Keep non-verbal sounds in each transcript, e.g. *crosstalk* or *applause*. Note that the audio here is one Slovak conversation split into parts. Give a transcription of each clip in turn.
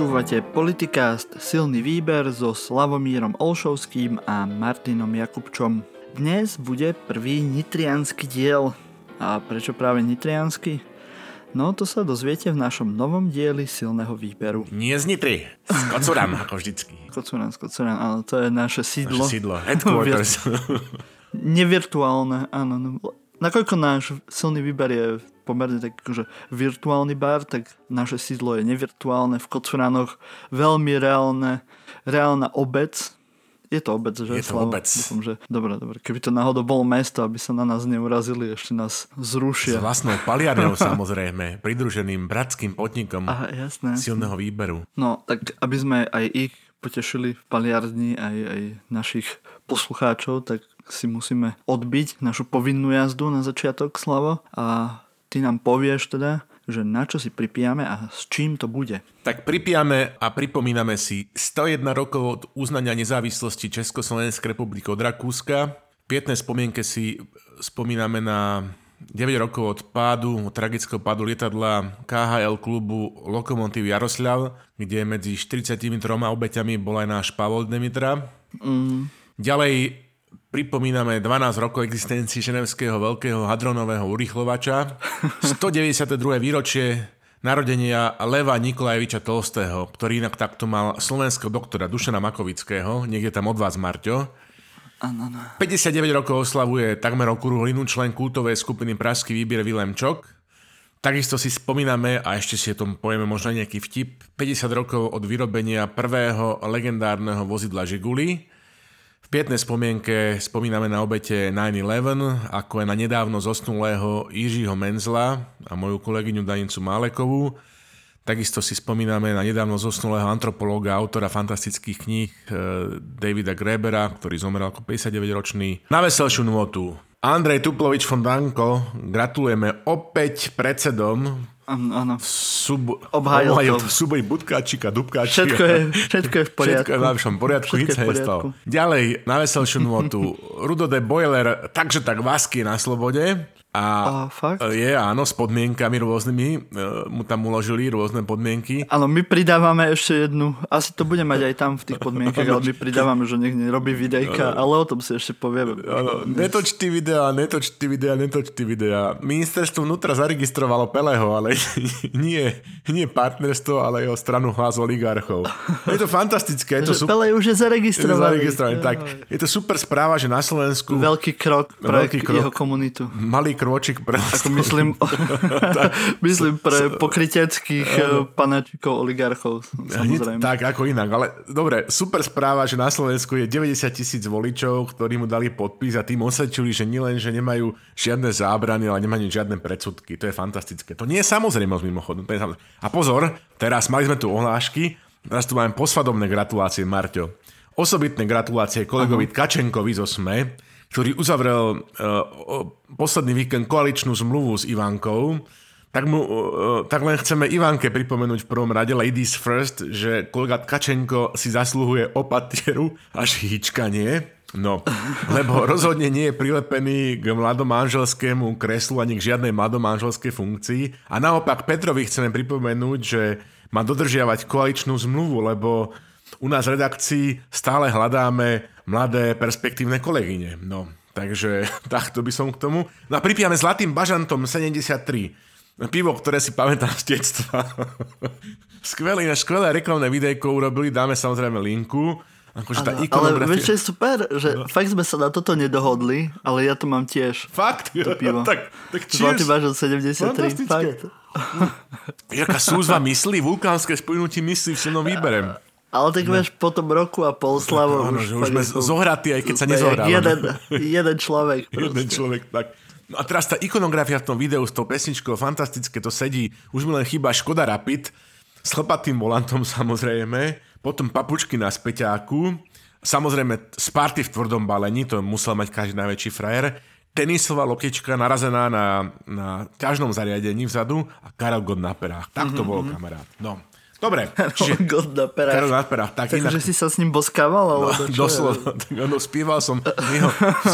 Počúvate Politikast Silný výber so Slavomírom Olšovským a Martinom Jakubčom. Dnes bude prvý nitrianský diel. A prečo práve nitriansky? No to sa dozviete v našom novom dieli Silného výberu. Nie z Nitry, z Kocuran, ako vždycky. Kocuran, z Kocuran, áno, to je naše sídlo. Naše sídlo, headquarters. Nevirtuálne, áno. No. Nakoľko náš silný výber je pomerne tak akože virtuálny bar, tak naše sídlo je nevirtuálne, v Kocuranoch veľmi reálne, reálna obec, je to obec, že? Je to Slavo? obec. Dúfam, že... Dobre, dobre. Keby to náhodou bolo mesto, aby sa na nás neurazili, ešte nás zrušia. S vlastnou paliarňou samozrejme, pridruženým bratským podnikom Aha, jasné. silného výberu. No, tak aby sme aj ich potešili v paliarni, aj, aj našich poslucháčov, tak si musíme odbiť našu povinnú jazdu na začiatok, Slavo. A ty nám povieš teda, že na čo si pripijame a s čím to bude. Tak pripijame a pripomíname si 101 rokov od uznania nezávislosti Československej republiky od Rakúska. V pietnej spomienke si spomíname na 9 rokov od pádu, tragického pádu lietadla KHL klubu Lokomotív Jaroslav, kde medzi 43 obeťami bol aj náš Pavol Demitra. Mm. Ďalej Pripomíname 12 rokov existencii ženevského veľkého hadronového urychlovača, 192. výročie narodenia Leva Nikolajeviča Tolstého, ktorý inak takto mal slovenského doktora Dušana Makovického, niekde tam od vás, Marťo. Ano, ano. 59 rokov oslavuje takmer okrúhlinu člen kultovej skupiny Pražský výbier Vilém Čok. Takisto si spomíname, a ešte si o tom povieme možno nejaký vtip, 50 rokov od vyrobenia prvého legendárneho vozidla Žiguli. V pietnej spomienke spomíname na obete 9-11, ako aj na nedávno zosnulého Jiřího Menzla a moju kolegyňu Danicu Málekovú. Takisto si spomíname na nedávno zosnulého antropológa, autora fantastických kníh eh, Davida Grebera, ktorý zomrel ako 59-ročný. Na veselšiu nôtu. Andrej Tuplovič von Danko, gratulujeme opäť predsedom Áno. Sub... Obhájil to. v súboji Budkáčika, Dubkáčika. Všetko je, všetko je v poriadku. Všetko je v najlepšom poriadku, nič sa nestalo. Ďalej, na veselšiu nôtu. Rudo de Boiler, takže tak Vasky na slobode. A, a fakt? je, áno, s podmienkami rôznymi, e, mu tam uložili rôzne podmienky. Áno, my pridávame ešte jednu, asi to bude mať aj tam v tých *laughs* podmienkach, ale my pridávame, že nech nerobí videjka, ale o tom si ešte povieme. Áno, netoč ty videa, netoč ty videa, netoč ty videa. Ministerstvo vnútra zaregistrovalo Peleho, ale *laughs* nie, nie partnerstvo, ale jeho stranu hlas oligarchov. Je to fantastické, je to *laughs* super. Pele už je zaregistrovaný. zaregistrovaný tak. Je to super správa, že na Slovensku... Veľký krok pre veľký krok, jeho komunitu. Malý krôčik pre Ako myslím, *laughs* myslím pre pokryteckých panačikov, oligarchov. Samozrejme. Tak, ako inak. Ale dobre, super správa, že na Slovensku je 90 tisíc voličov, ktorí mu dali podpis a tým osvedčili, že nielen, že nemajú žiadne zábrany, ale nemajú žiadne predsudky. To je fantastické. To nie je samozrejmosť mimochodom. To je samozrejme. A pozor, teraz mali sme tu ohlášky, teraz tu máme posvadobné gratulácie, Marťo. Osobitné gratulácie kolegovi Aha. Kačenkovi zo SME, ktorý uzavrel uh, posledný víkend koaličnú zmluvu s Ivankou, tak, mu, uh, tak len chceme Ivanke pripomenúť v prvom rade Ladies First, že kolega Tkačenko si zasluhuje opatieru až hýčkanie. No, lebo rozhodne nie je prilepený k mladomanželskému kreslu ani k žiadnej mladomanželskej funkcii. A naopak Petrovi chceme pripomenúť, že má dodržiavať koaličnú zmluvu, lebo u nás v redakcii stále hľadáme mladé perspektívne kolegyne. No, takže *laughs* takto by som k tomu. No a pripijame Zlatým bažantom 73. Pivo, ktoré si pamätám z detstva. *laughs* skvelé, skvelé reklamné videjko urobili, dáme samozrejme linku. Akože tá ale vieš, je super, že no. fakt sme sa na toto nedohodli, ale ja to mám tiež. Fakt? To *laughs* pivo. tak, tak Zlatý bažant 73. Fakt. Jaká súzva myslí, vulkánske spojnutie myslí v silnom výberem. Ale tak no. vieš, po tom roku a pol slavo no, už, už sme zohratí, aj keď sa nezohrávame. Jeden, jeden človek. *laughs* jeden človek, tak. No a teraz tá ikonografia v tom videu s tou pesničkou, fantastické to sedí. Už mi len chýba Škoda Rapid, s chlpatým volantom samozrejme, potom papučky na späťáku, Samozrejme, Sparty v tvrdom balení, to musel mať každý najväčší frajer. Tenisová loptička narazená na, na ťažnom zariadení vzadu a Karel God na perách. Tak to mm-hmm. bolo, kamarát. No. Dobre. *laughs* Čiže, God na perách. Karel na perách. Tak Takže inak... si sa s ním boskával? No, alebo doslova. *laughs* Tak ono, spieval som jeho,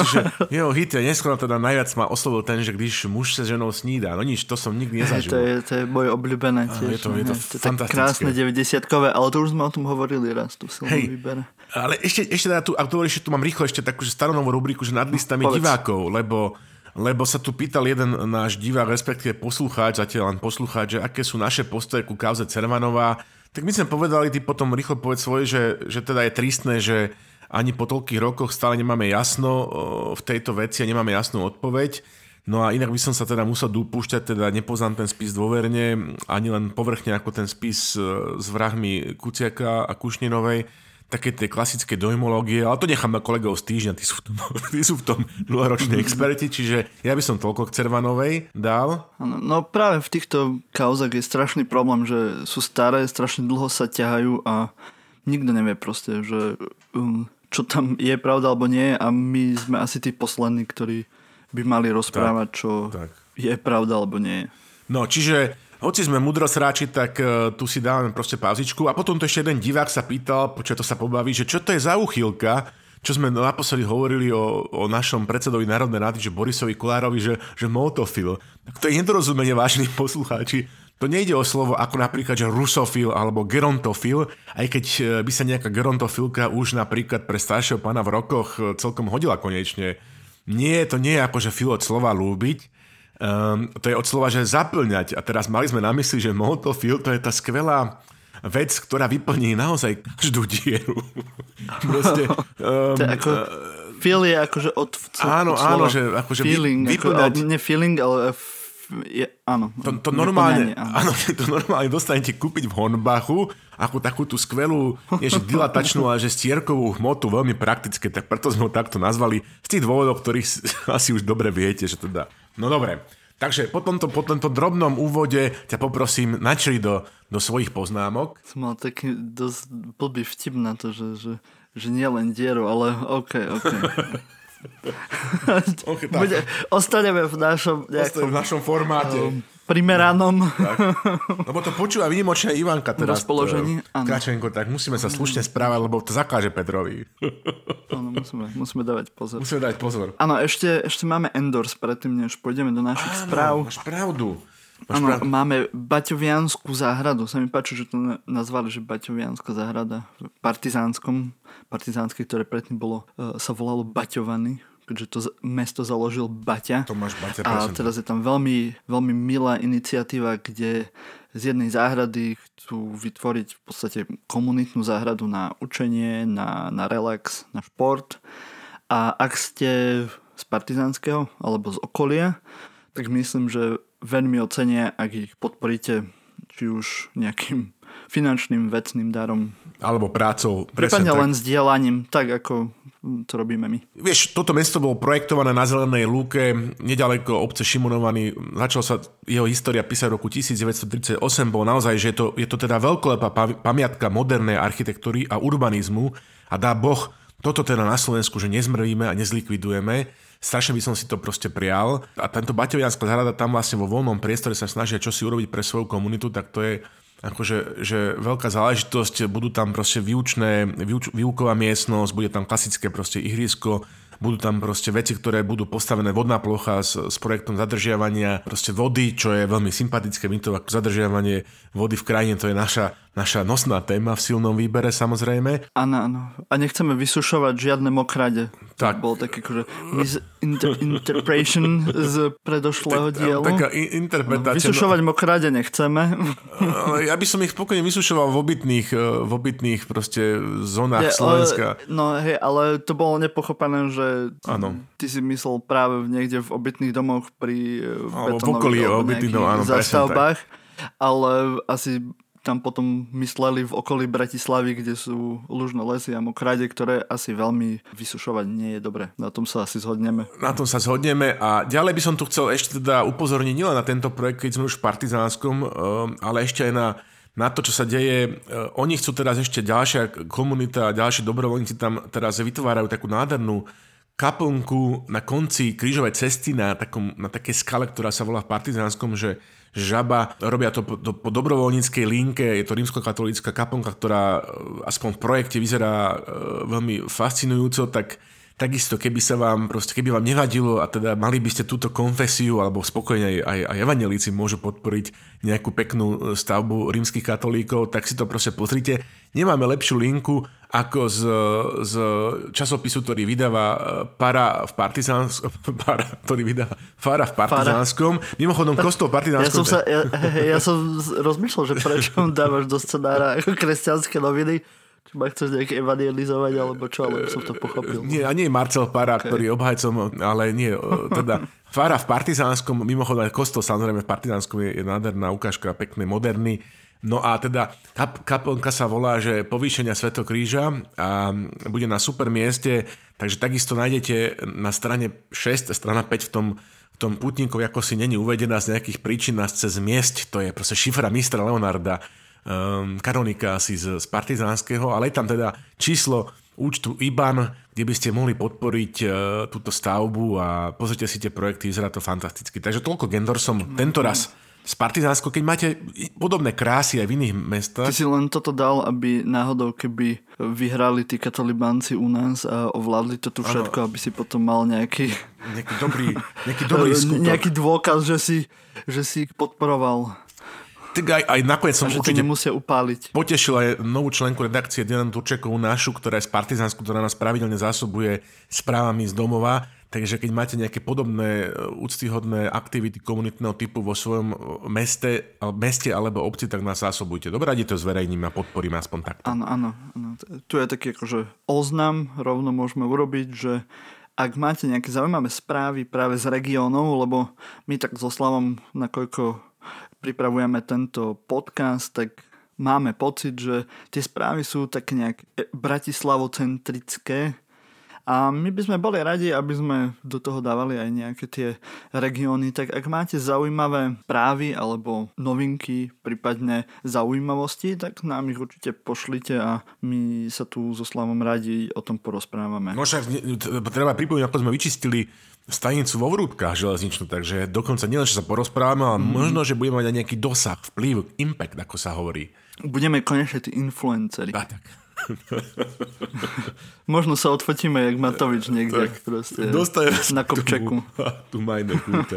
že jeho hit, ja neskôr teda najviac ma oslovil ten, že když muž sa ženou snída. No nič, to som nikdy nezažil. To je, to je moje obľúbené tiež. Je to, je to, to je krásne 90-kové, ale to už sme o tom hovorili raz, tu silnom Hej, výbere. Ale ešte, ešte teda tu, ak ešte tu mám rýchlo ešte takú že staronovú rubriku, že nad listami no, divákov, lebo lebo sa tu pýtal jeden náš divák, respektíve poslucháč, zatiaľ len poslucháč, že aké sú naše postoje ku kauze Cervanová tak my sme povedali, ty potom rýchlo povedz svoje, že, že teda je tristné, že ani po toľkých rokoch stále nemáme jasno v tejto veci a nemáme jasnú odpoveď. No a inak by som sa teda musel dopúšťať, teda nepoznám ten spis dôverne, ani len povrchne ako ten spis e, s vrahmi Kuciaka a Kušninovej, také tie klasické dojmológie, ale to nechám na kolegov z týždňa, tí sú v tom, *laughs* tí sú v tom dlhoroční experti, čiže ja by som toľko k Cervanovej dal. No práve v týchto kauzach je strašný problém, že sú staré, strašne dlho sa ťahajú a nikto nevie proste, že um, čo tam je pravda alebo nie a my sme asi tí poslední, ktorí by mali rozprávať, čo tak. je pravda alebo nie. No, čiže hoci sme mudrosráči, tak uh, tu si dávame proste pauzičku a potom to ešte jeden divák sa pýtal, počo to sa pobaví, že čo to je za uchylka, čo sme naposledy hovorili o, o našom predsedovi Národnej rady, že Borisovi Kolárovi, že, že motofil. Tak to je nedorozumenie, vážení poslucháči. To nejde o slovo ako napríklad, že rusofil alebo gerontofil, aj keď e, by sa nejaká gerontofilka už napríklad pre staršieho pána v rokoch e, celkom hodila konečne. Nie, to nie je ako, že fil od slova lúbiť, Um, to je od slova, že zaplňať. A teraz mali sme na mysli, že Molotofil to je tá skvelá vec, ktorá vyplní naozaj každú dieru. *laughs* Proste, um, to je ako, uh, feel je akože od, co, áno, od áno, že akože feeling, vy, vyplňať... Ako, ne feeling, ale je, áno. To, to normálne, áno. áno, *laughs* to normálne dostanete kúpiť v Hornbachu ako takú tú skvelú, nie že *laughs* dilatačnú, ale že stierkovú hmotu, veľmi praktické, tak preto sme ho takto nazvali z tých dôvodov, ktorých asi už dobre viete, že teda No dobre, takže po tomto, po tomto drobnom úvode ťa poprosím načri do, do svojich poznámok. Som mal taký dosť blbý vtip na to, že, že, že nie len dieru, ale OK, OK. *laughs* okay Bude, ostaneme v našom, nejakom, v našom formáte. Um, primeranom. Tak. Lebo to počúva výnimočne Ivanka teraz. Rozpoložení, áno. Kačenko, tak musíme sa slušne správať, lebo to zakáže Petrovi. Áno, musíme, musíme dávať pozor. Musíme dávať pozor. Áno, ešte, ešte máme Endors predtým, než pôjdeme do našich áno, správ. máš pravdu. Áno, máme Baťovianskú záhradu. Sa mi páči, že to nazvali, že Baťovianská záhrada v Partizánskom. Partizánske, ktoré predtým bolo, e, sa volalo Baťovany keďže to mesto založil Baťa. Tomáš Baťa, A teraz je tam veľmi, veľmi milá iniciatíva, kde z jednej záhrady chcú vytvoriť v podstate komunitnú záhradu na učenie, na, na relax, na šport. A ak ste z Partizánskeho alebo z okolia, tak myslím, že veľmi ocenia, ak ich podporíte či už nejakým finančným vecným darom. Alebo prácou. Prípadne len sdielaním, tak ako to robíme my. Vieš, toto mesto bolo projektované na Zelenej lúke, nedaleko obce Šimonovaný. Začal sa jeho história písať v roku 1938. Bolo naozaj, že je to, je to teda veľkolepá pamiatka modernej architektúry a urbanizmu a dá Boh toto teda na Slovensku, že nezmrvíme a nezlikvidujeme. Strašne by som si to proste prial. A tento Baťovianská záhrada tam vlastne vo voľnom priestore sa snažia čo si urobiť pre svoju komunitu, tak to je akože že veľká záležitosť, budú tam proste výučné, výuč, výuková miestnosť, bude tam klasické proste ihrisko, budú tam proste veci, ktoré budú postavené vodná plocha s, s projektom zadržiavania proste vody, čo je veľmi sympatické. My to ako zadržiavanie vody v krajine, to je naša naša nosná téma v silnom výbere samozrejme. Áno, áno. A nechceme vysušovať žiadne mokrade. Tak. To bol taký akože misinterpretation z predošlého dielu. Taká interpretácia. Vysušovať mokrade nechceme. *laughs* Ale ja by som ich spokojne vysušoval v obytných, e, v obytných proste zónach je, Slovenska. Ale, no hej, ale to bolo nepochopené, že ano. ty si myslel práve niekde v obytných domoch pri e, v okolí obytných domov, áno, zastavbách. Ale asi tam potom mysleli v okolí Bratislavy, kde sú lužné lesy a mokrade, ktoré asi veľmi vysušovať nie je dobre. Na tom sa asi zhodneme. Na tom sa zhodneme a ďalej by som tu chcel ešte teda upozorniť nielen na tento projekt, keď sme už v Partizánskom, ehm, ale ešte aj na na to, čo sa deje. E, oni chcú teraz ešte ďalšia komunita, ďalší dobrovoľníci tam teraz vytvárajú takú nádhernú kaplnku na konci krížovej cesty na, takom, na také skale, ktorá sa volá v Partizánskom, že žaba, robia to po, do, po dobrovoľníckej linke, je to rímskokatolícka kaplnka, ktorá aspoň v projekte vyzerá veľmi fascinujúco, tak Takisto, keby sa vám, proste, keby vám nevadilo a teda mali by ste túto konfesiu, alebo spokojne aj, aj, aj evangelíci môžu podporiť nejakú peknú e, stavbu rímskych katolíkov, tak si to proste pozrite. Nemáme lepšiu linku ako z, z časopisu, ktorý vydáva e, Para v Partizánskom, *laughs* para, ktorý vydáva Fara v Partizánskom. Para. Mimochodom, kostol Partizánskom. Ja som, sa, ja, ja som rozmýšľal, že prečo dávaš do scenára ako kresťanské noviny ma chceš nejak evangelizovať, alebo čo, ale som to pochopil. Nie, a nie Marcel Para, okay. ktorý je obhajcom, ale nie, teda *laughs* Fara v Partizánskom, mimochodom kostol samozrejme v Partizánskom je, je nádherná ukážka, pekný, moderný. No a teda kap, kaplnka sa volá, že povýšenia Svetokríža a bude na super mieste, takže takisto nájdete na strane 6, strana 5 v tom v tom putníkovi ako si není uvedená z nejakých príčin nás cez miesť, to je proste šifra mistra Leonarda um, kanonika asi z, z partizánskeho, ale je tam teda číslo účtu IBAN, kde by ste mohli podporiť uh, túto stavbu a pozrite si tie projekty, vyzerá to fantasticky. Takže toľko Gendorsom mm-hmm. tento raz z Partizánsko, keď máte podobné krásy aj v iných mestách. Ty si len toto dal, aby náhodou, keby vyhrali tí katolibanci u nás a ovládli to tu všetko, ano. aby si potom mal nejaký... Nejaký dobrý, nejaký dobrý *laughs* skutok. Nejaký dôkaz, že si, že si podporoval tak aj, aj nakoniec som určite nemusia upáliť. potešil aj novú členku redakcie Diana Turčekovú našu, ktorá je z Partizánsku, ktorá nás pravidelne zásobuje správami z domova. Takže keď máte nejaké podobné e, úctyhodné aktivity komunitného typu vo svojom e, meste, meste alebo obci, tak nás zásobujte. Dobre, radi to zverejníme a podporíme aspoň takto. Áno, áno, áno. Tu je taký akože oznam, rovno môžeme urobiť, že ak máte nejaké zaujímavé správy práve z regiónov, lebo my tak so Slavom, nakoľko pripravujeme tento podcast, tak máme pocit, že tie správy sú tak nejak bratislavocentrické a my by sme boli radi, aby sme do toho dávali aj nejaké tie regióny. Tak ak máte zaujímavé správy alebo novinky, prípadne zaujímavosti, tak nám ich určite pošlite a my sa tu so Slavom radi o tom porozprávame. No však treba pripomínať, ako sme vyčistili stanicu vo vrúbkach železničnú, takže dokonca nielen, že sa porozprávame, ale mm. možno, že budeme mať aj nejaký dosah, vplyv, impact, ako sa hovorí. Budeme konečne tí influenceri. A tak. Možno sa odfotíme, jak Matovič niekde tak, proste na kopčeku. Tu, majne kúte.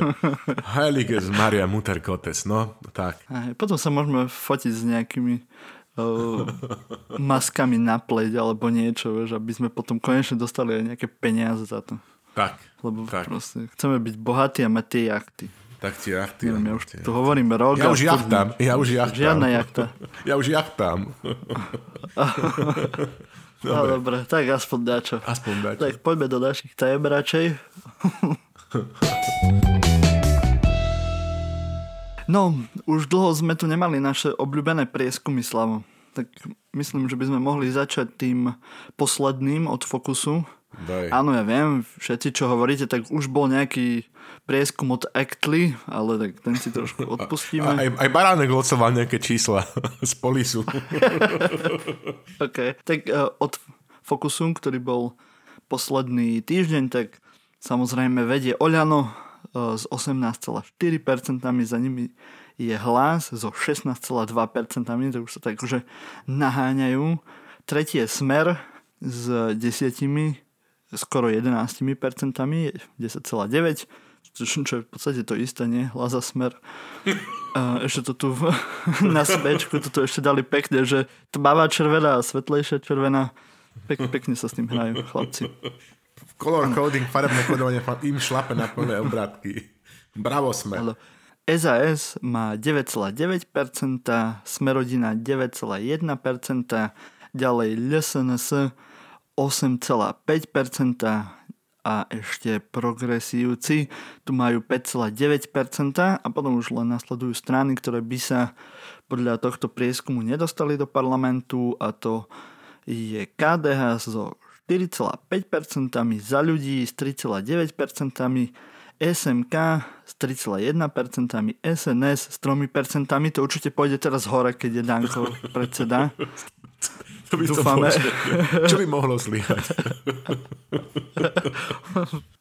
Heiliges Maria Mutter Kotes, no, tak. Aj, potom sa môžeme fotiť s nejakými uh, maskami na pleť alebo niečo, vieš, aby sme potom konečne dostali aj nejaké peniaze za to. Tak. Lebo tak. proste chceme byť bohatí a mať tie jachty. Tak tie jachty. Neviem, ja už tu hovorím rok. Ja už jachtám. Ja už jachtám. Žiadna jachta. Ja už jachtám. *laughs* dobre. No dobre, tak aspoň dačo. Aspoň dačo. Tak poďme do našich tajem radšej. *laughs* no, už dlho sme tu nemali naše obľúbené prieskumy, Slavo. Tak myslím, že by sme mohli začať tým posledným od Fokusu Daj. Áno, ja viem, všetci, čo hovoríte, tak už bol nejaký prieskum od Actly, ale tak ten si trošku *laughs* odpustíme. A, aj, aj Baránek odsoval nejaké čísla *laughs* z polisu. *laughs* OK, tak uh, od Focusu, ktorý bol posledný týždeň, tak samozrejme vedie Oľano uh, s 18,4%, za nimi je hlas so 16,2%, tak už sa tak akože naháňajú. Tretí je Smer s desiatimi skoro 11%, 10,9%, čo je v podstate to isté, nie? Laza smer. A ešte to tu *laughs* na smečku toto ešte dali pekne, že tmavá červená a svetlejšia červená. Pek, pekne sa s tým hrajú chlapci. Color coding, farebné kodovanie, im šlape na plné obrátky. Bravo smer. SAS má 9,9%, Smerodina 9,1%, ďalej LSNS 8,5% a ešte progresívci tu majú 5,9% a potom už len nasledujú strany, ktoré by sa podľa tohto prieskumu nedostali do parlamentu a to je KDH so 4,5%, za ľudí s 3,9%, SMK s 3,1%, SNS s 3%, to určite pôjde teraz hore, keď je Danko predseda. *laughs* To by Dúfame. To Čo by mohlo zlyhať?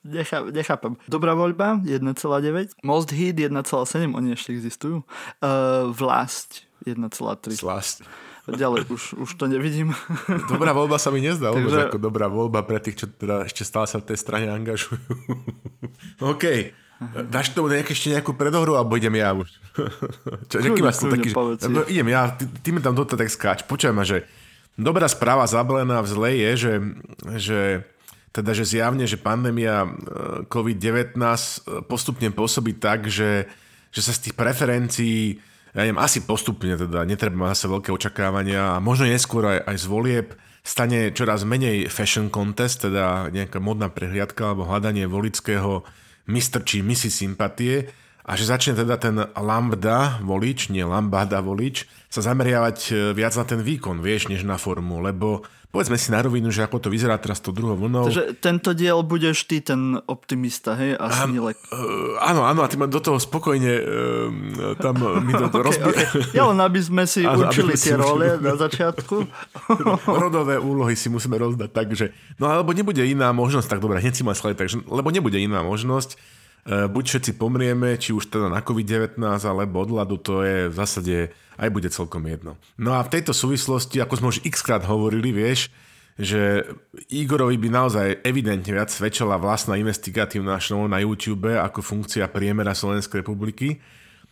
Nechá, *laughs* nechápem. Dobrá voľba 1,9. Most Hit 1,7, oni ešte existujú. Uh, Vlast 1,3. Vlast. Ďalej už, už to nevidím. *laughs* Dobrá voľba sa mi nezdá, Takže... ako dobrá voľba pre tých, čo teda ešte stále sa v tej strane angažujú. *laughs* OK. Dáš tomu nejaké, ešte nejakú predohru, alebo idem ja už? Čo, kľudne, máš taký, že, no, idem ja, ty, ty mi tam toto tak skáč. Počujem ma, že dobrá správa zabalená v zlej je, že, že teda, že zjavne, že pandémia e, COVID-19 e, postupne pôsobí tak, že, že sa z tých preferencií ja neviem, asi postupne teda, netreba zase veľké očakávania a možno neskôr aj, aj z volieb stane čoraz menej fashion contest, teda nejaká modná prehliadka alebo hľadanie volického Mr. či Missy sympatie a že začne teda ten lambda volič, nie lambada volič, sa zameriavať e, viac na ten výkon, vieš, než na formu, lebo Povedzme si na rovinu, že ako to vyzerá teraz to druhou vlnou. Takže tento diel budeš ty ten optimista, hej? A snilek. Uh, áno, áno, a ty ma do toho spokojne uh, tam mi *laughs* to okay, rozbí... okay. Ja len aby sme si áno, určili tie role na začiatku. *laughs* Rodové úlohy si musíme rozdať tak, že... No alebo nebude iná možnosť, tak dobre, hneď si ma takže, lebo nebude iná možnosť. Uh, buď všetci pomrieme, či už teda na COVID-19, alebo od ľadu, to je v zásade aj bude celkom jedno. No a v tejto súvislosti, ako sme už x krát hovorili, vieš, že Igorovi by naozaj evidentne viac svedčala vlastná investigatívna show na YouTube ako funkcia priemera Slovenskej republiky.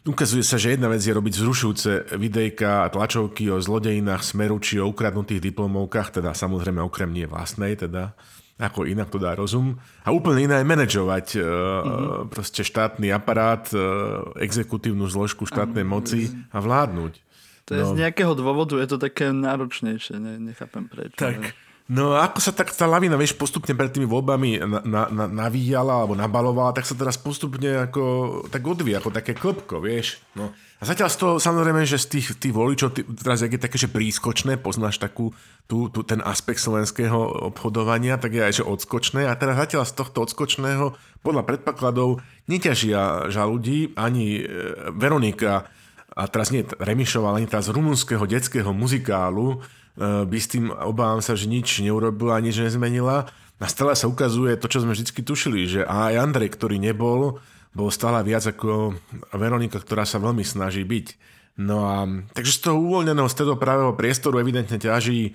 Ukazuje sa, že jedna vec je robiť zrušujúce videjka a tlačovky o zlodejinách Smeru či o ukradnutých diplomovkách, teda samozrejme okrem nie vlastnej, teda ako inak to dá rozum. A úplne iné je manažovať mm-hmm. proste štátny aparát, e, exekutívnu zložku štátnej moci a vládnuť. To je no. z nejakého dôvodu, je to také náročnejšie, ne, nechápem prečo. Tak? No a ako sa tak tá lavina, vieš, postupne pred tými voľbami na, na, na, navíjala alebo nabalovala, tak sa teraz postupne ako, tak odvíja, ako také klopko, vieš. No. A zatiaľ z toho, samozrejme, že z tých, tých voličov, tý, teraz je také, že prískočné, poznáš takú, tú, tú, ten aspekt slovenského obchodovania, tak je aj, že odskočné. A teraz zatiaľ z tohto odskočného, podľa predpokladov, neťažia žaludí ani e, Veronika, a teraz nie Remišová, ani teraz z rumunského detského muzikálu, Eh, by s tým, obávam sa, že nič neurobila, nič nezmenila. A stále sa ukazuje to, čo sme vždy tušili, že aj Andrej, ktorý nebol, bol stále viac ako Veronika, ktorá sa veľmi snaží byť. No a takže z toho uvoľneného stredopravého priestoru evidentne ťaží eh,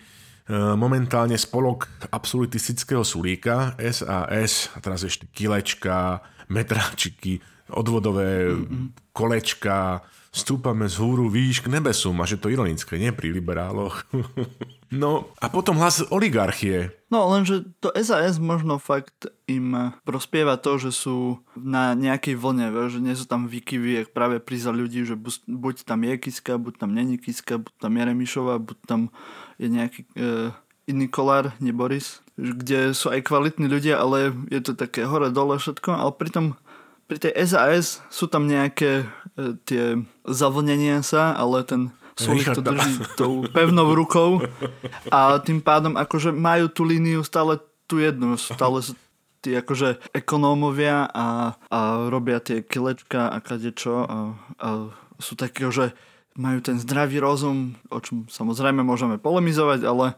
momentálne spolok absolutistického sulíka SAS, a teraz ešte kilečka, metráčiky, odvodové mm-hmm. kolečka, stúpame z húru výš k nebesu, že to ironické, nie pri liberáloch. *laughs* no a potom hlas oligarchie. No lenže to SAS možno fakt im prospieva to, že sú na nejakej vlne, že nie sú tam vykyvy, jak práve príza ľudí, že buď tam je Kiska, buď tam není Kiska, buď tam je Remišová, buď tam je nejaký e, iný kolár, nie Boris, kde sú aj kvalitní ľudia, ale je to také hore-dole všetko, ale pritom pri tej SAS sú tam nejaké tie zavlnenia sa, ale ten Sulik to drží tou pevnou rukou. A tým pádom akože majú tú líniu stále tú jednu, stále tí akože ekonómovia a, a robia tie kilečka a kadečo a, a sú také, že majú ten zdravý rozum, o čom samozrejme môžeme polemizovať, ale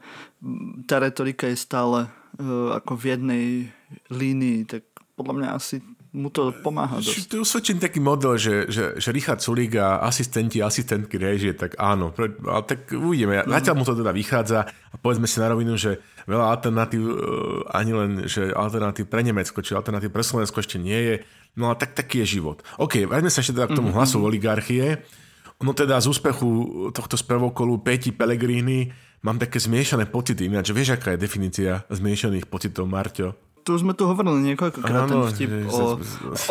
tá retorika je stále uh, ako v jednej línii, tak podľa mňa asi mu to pomáha dosť. To je taký model, že, že, že Richard Sulik a asistenti, asistentky režie, tak áno, ale tak uvidíme. Mm. Zatiaľ mu to teda vychádza a povedzme si na rovinu, že veľa alternatív, e, ani len, že alternatív pre Nemecko, či alternatív pre Slovensko ešte nie je. No a tak taký je život. OK, vráťme sa ešte teda k tomu mm-hmm. hlasu oligarchie. No teda z úspechu tohto sprevokolu Peti Pellegrini mám také zmiešané pocity. Ináč, vieš, aká je definícia zmiešaných pocitov, Marťo? Tu už sme tu hovorili niekoľkokrát ten vtip o,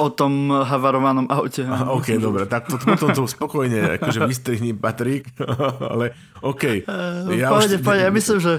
o tom havarovanom aute. Aha, OK, dobre, tak to, potom to spokojne akože vystrihni Patrik, *laughs* ale OK. Uh, ja pohode, už... pohode, ja myslím, že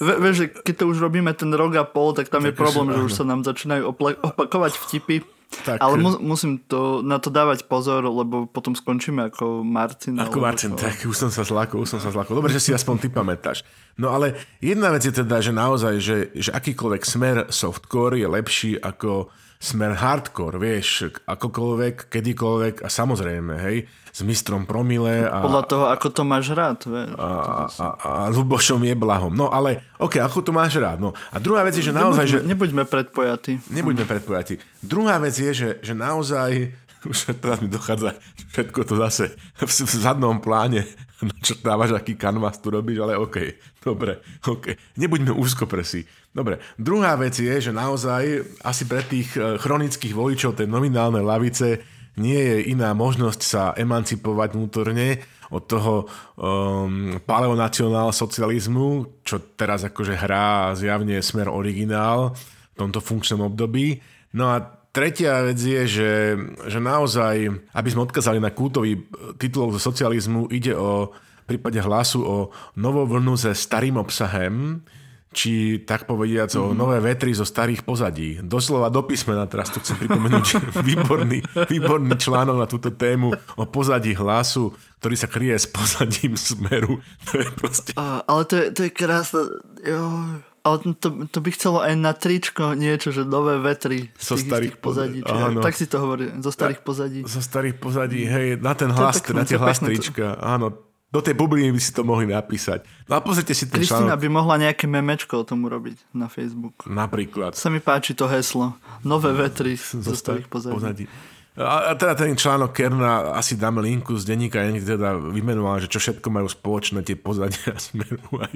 vieš, že keď to už robíme ten rok a pol, tak tam tak je problém, že už sa nám začínajú opakovať vtipy. Tak, Ale mu, musím to, na to dávať pozor, lebo potom skončíme ako Marcin. Ako Marcin, to... tak už som sa zlakol, už som sa zlakol. Dobre, že si aspoň ty pamätáš. No ale jedna vec je teda, že naozaj, že, že akýkoľvek smer softcore je lepší ako smer hardcore, vieš, akokoľvek, kedykoľvek a samozrejme, hej, s mistrom promile. A, Podľa toho, ako to máš rád, vieš. A, a, a, a Lubošom je blahom. No ale, ok, ako to máš rád. No. A druhá vec je, že naozaj... Nebuďme, že... nebuďme predpojatí. Nebuďme predpojatí. Druhá vec je, že, že naozaj už teraz mi dochádza všetko to zase v, v zadnom pláne načrtávaš, aký kanvas tu robíš, ale OK, dobre, OK. Nebuďme úzkopresí. Dobre, druhá vec je, že naozaj asi pre tých eh, chronických voličov tej nominálnej lavice nie je iná možnosť sa emancipovať vnútorne od toho um, paleonacionál socializmu, čo teraz akože hrá zjavne smer originál v tomto funkčnom období. No a tretia vec je, že, že naozaj, aby sme odkazali na kultový titul zo socializmu, ide o v prípade hlasu o novú vlnu se starým obsahem, či tak povediac o nové vetry zo starých pozadí. Doslova do písmena, teraz tu chcem pripomenúť *laughs* výborný, výborný článok na túto tému o pozadí hlasu, ktorý sa kryje s pozadím smeru. To je proste... A, ale to je, to je krásne. Jo. Ale to, to by chcelo aj na tričko niečo, že nové vetry zo so starých pozadí. Či, áno. Tak si to hovorí, zo starých pozadí. Zo starých pozadí, hej, na ten hlas, na tie hlas trička. Áno, do tej bubliny by si to mohli napísať. No a pozrite si ten Kristina článok. by mohla nejaké memečko o tomu robiť na Facebook. Napríklad. Sa mi páči to heslo. Nové vetry zo starých pozadí. pozadí. A teda ten článok Kerna, asi dáme linku z denníka, ja teda vymenoval, že čo všetko majú spoločné tie pozadia *laughs* smeru aj,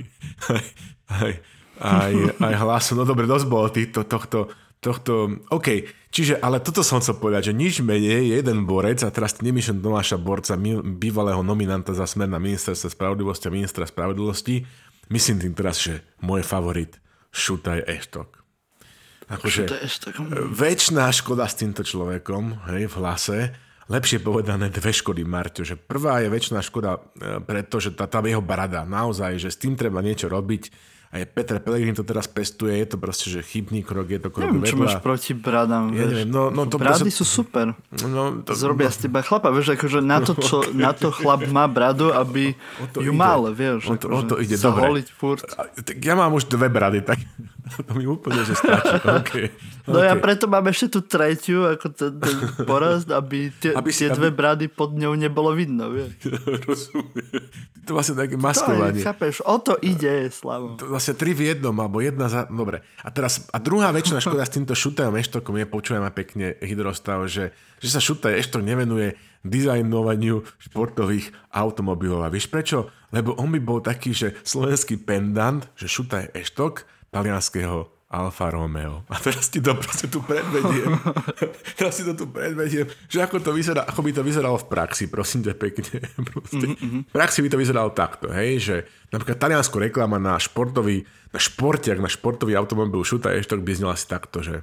aj, aj, aj, aj hlasu. No dobre, dosť bolo týchto, tohto, tohto, OK, čiže, ale toto som chcel povedať, že nič menej je jeden borec, a teraz nemýšľam Tomáša Borca, bývalého nominanta za smer na ministerstvo spravodlivosti a ministra spravodlivosti, myslím tým teraz, že môj favorit, Šutaj Eštok. Akože, väčšiná škoda s týmto človekom, hej, v hlase, lepšie povedané dve škody, Marťo. Že prvá je väčšiná škoda, pretože tá, tá jeho brada, naozaj, že s tým treba niečo robiť aj Peter Pellegrini to teraz pestuje, je to proste, že chybný krok, je to krok neviem, čo máš proti bradám, ja neviem, no, no to Brady proste... sú super. No, to... Zrobia z teba chlapa, vieš, akože na to, čo, *laughs* na to chlap má bradu, aby ju ide. mal, vieš. O to, o to ide, dobre. furt. Tak ja mám už dve brady, tak *laughs* to mi úplne, že stačí. *laughs* Okay. No okay. ja preto mám ešte tú tretiu, ako ten, ten porast, aby tie, aby si, tie dve aby... brady pod ňou nebolo vidno, vieš. Rozumiem. To vlastne také maskovanie. To je, chápeš, o to ide, Slavo. To vlastne tri v jednom, alebo jedna za... Dobre. A teraz, a druhá väčšina škoda s týmto šutajom eštokom je, počujeme pekne hydrostav, že, že sa šutaj eštok nevenuje dizajnovaniu športových automobilov. A vieš prečo? Lebo on by bol taký, že slovenský pendant, že šutaj eštok talianského Alfa Romeo. A teraz ti to proste tu predvediem. *laughs* teraz si to tu predvediem, že ako to vyzerá, ako by to vyzeralo v praxi, prosím ťa pekne. *laughs* Proste. Mm-hmm. V praxi by to vyzeralo takto, hej, že napríklad taliansku reklama na športový, na športiak, na športový automobil Šuta Eštok by znela asi takto, že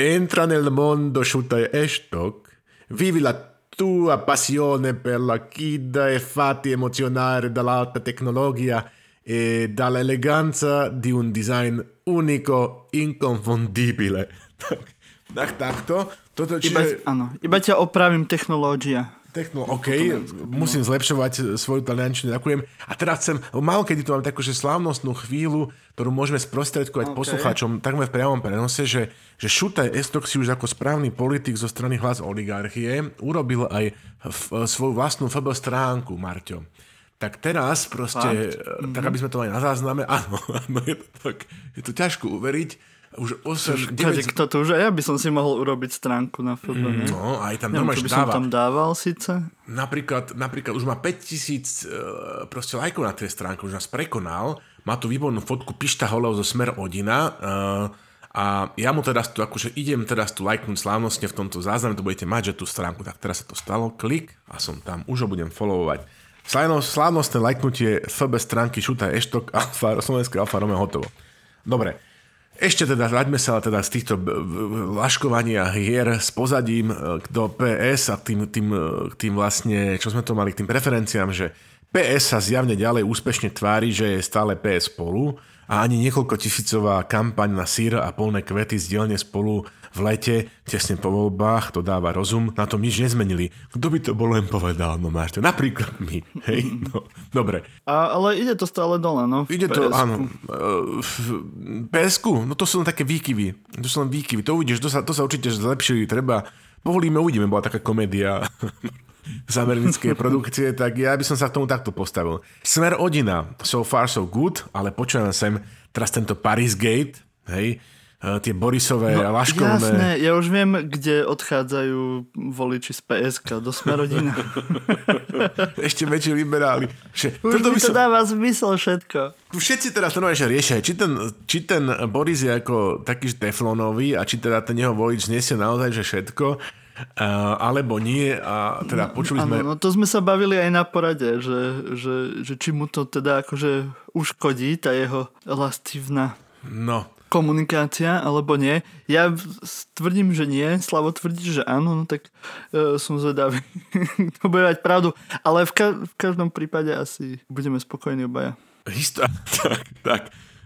Entra nel mondo Šuta Eštok, vivi la tua passione per la kid e fatti emozionare dall'alta tecnologia e dall'eleganza di un design unico, inconfondibile. *laughs* tak, takto. Toto, čiže... iba, áno, iba ťa opravím technológia. Techno, OK, musím zlepšovať svoju taliančinu, ďakujem. A teraz chcem, malo kedy tu mám takú že slávnostnú chvíľu, ktorú môžeme sprostredkovať okay. poslucháčom takmer v priamom prenose, že, že Šutaj Estok si už ako správny politik zo strany hlas oligarchie urobil aj v, svoju vlastnú FB stránku, Marťo. Tak teraz proste, Fakt? tak aby sme to mali na zázname, *laughs* áno, áno je, to tak, je to ťažko uveriť, už 8, 9... Kto to už, ja by som si mohol urobiť stránku na FB. Mm, no, aj tam Neviem, čo by dáva. som tam dával síce. Napríklad, napríklad už má 5000 uh, proste lajkov na tej stránke, už nás prekonal, má tu výbornú fotku Pišta Holov zo Smer Odina, uh, a ja mu teraz tu, akože idem teraz tu lajknúť slávnostne v tomto zázname, to budete mať, že tú stránku, tak teraz sa to stalo, klik a som tam, už ho budem followovať. Slávnostné lajknutie FB stránky Šuta Eštok Alfa, Slovenské Alfa Romeo hotovo. Dobre, ešte teda, vráťme sa teda z týchto laškovania hier s pozadím e, do PS a tým, tým, e, tým vlastne, čo sme to mali, k tým preferenciám, že PS sa zjavne ďalej úspešne tvári, že je stále PS spolu a ani niekoľko tisícová kampaň na sír a polné kvety z dielne spolu v lete, tesne po voľbách, to dáva rozum, na tom nič nezmenili. Kto by to bol len povedal, no máš to, napríklad my, hej, no, dobre. A, ale ide to stále dole, no. Ide to, áno, v PSku, no to sú len také výkyvy, to sú len výkyvy, to uvidíš, to sa, to sa určite zlepšili, treba, povolíme, uvidíme, bola taká komédia *laughs* z americkej produkcie, tak ja by som sa k tomu takto postavil. Smer Odina, so far so good, ale počujem sem teraz tento Paris Gate, hej, Eh, tie Borisové no, laškovné... Jasné, ja už viem, kde odchádzajú voliči z PSK, do Smerodina. *laughs* Ešte väčší liberáli. Že, už mi to som... dáva zmysel všetko. Všetci teraz to že riešia, či ten, či ten Boris je ako taký teflonový a či teda ten jeho volič nesie naozaj že všetko, alebo nie a teda no, počuli sme... Áno, no to sme sa bavili aj na porade, že, že, že či mu to teda akože uškodí tá jeho lastívna no komunikácia, alebo nie. Ja tvrdím, že nie, Slavo tvrdí, že áno, no tak uh, som zvedavý. *laughs* to bude mať pravdu. Ale v, ka- v každom prípade asi budeme spokojní obaja. Histo- *laughs* tak, tak.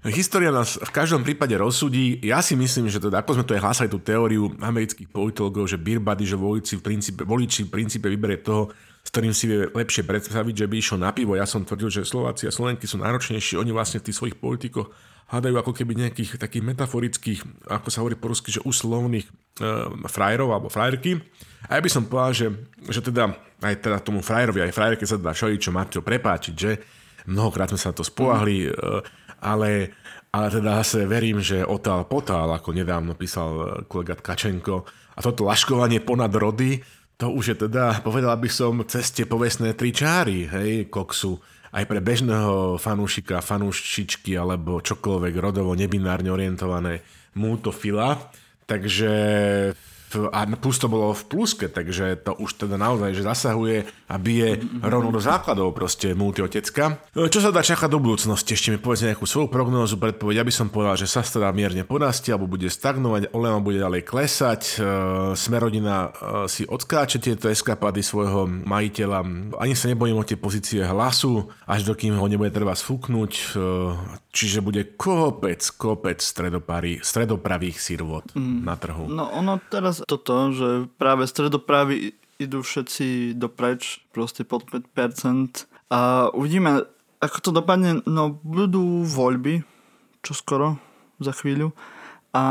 História nás v každom prípade rozsudí. Ja si myslím, že teda, ako sme tu aj hlásali tú teóriu amerických politologov, že beer buddy, že voliči v princípe, voliči v princípe vyberie toho, s ktorým si vie lepšie predstaviť, že by išiel na pivo. Ja som tvrdil, že Slováci a Slovenky sú náročnejší, oni vlastne v tých svojich politikoch hádajú ako keby nejakých takých metaforických, ako sa hovorí po rusky, že uslovných e, frajerov alebo frajerky. A ja by som povedal, že, že teda aj teda tomu frajerovi, aj frajerke sa dá čo má to prepáčiť, že mnohokrát sme sa na to spolahli, e, ale, ale teda zase verím, že otál potál, ako nedávno písal kolega Tkačenko, a toto laškovanie ponad rody, to už je teda, povedal by som, ceste povestné tri čáry, hej, koksu aj pre bežného fanúšika, fanúšičky alebo čokoľvek rodovo nebinárne orientované multofila. Takže a plus to bolo v pluske, takže to už teda naozaj, že zasahuje a bije rovno do základov proste multiotecka. Čo sa dá čakať do budúcnosti? Ešte mi povedz nejakú svoju prognózu, predpoveď. Ja by som povedal, že sa teda mierne porastie alebo bude stagnovať, Olema bude ďalej klesať, e, Smerodina e, si odskáče tieto eskapady svojho majiteľa. Ani sa nebojím o tie pozície hlasu, až dokým ho nebude treba sfúknuť. Čiže bude kopec, kopec stredopravých sirvot mm. na trhu. No ono teraz toto, že práve stredopravy idú všetci dopreč, proste pod 5% a uvidíme, ako to dopadne, no budú voľby, čo skoro, za chvíľu. A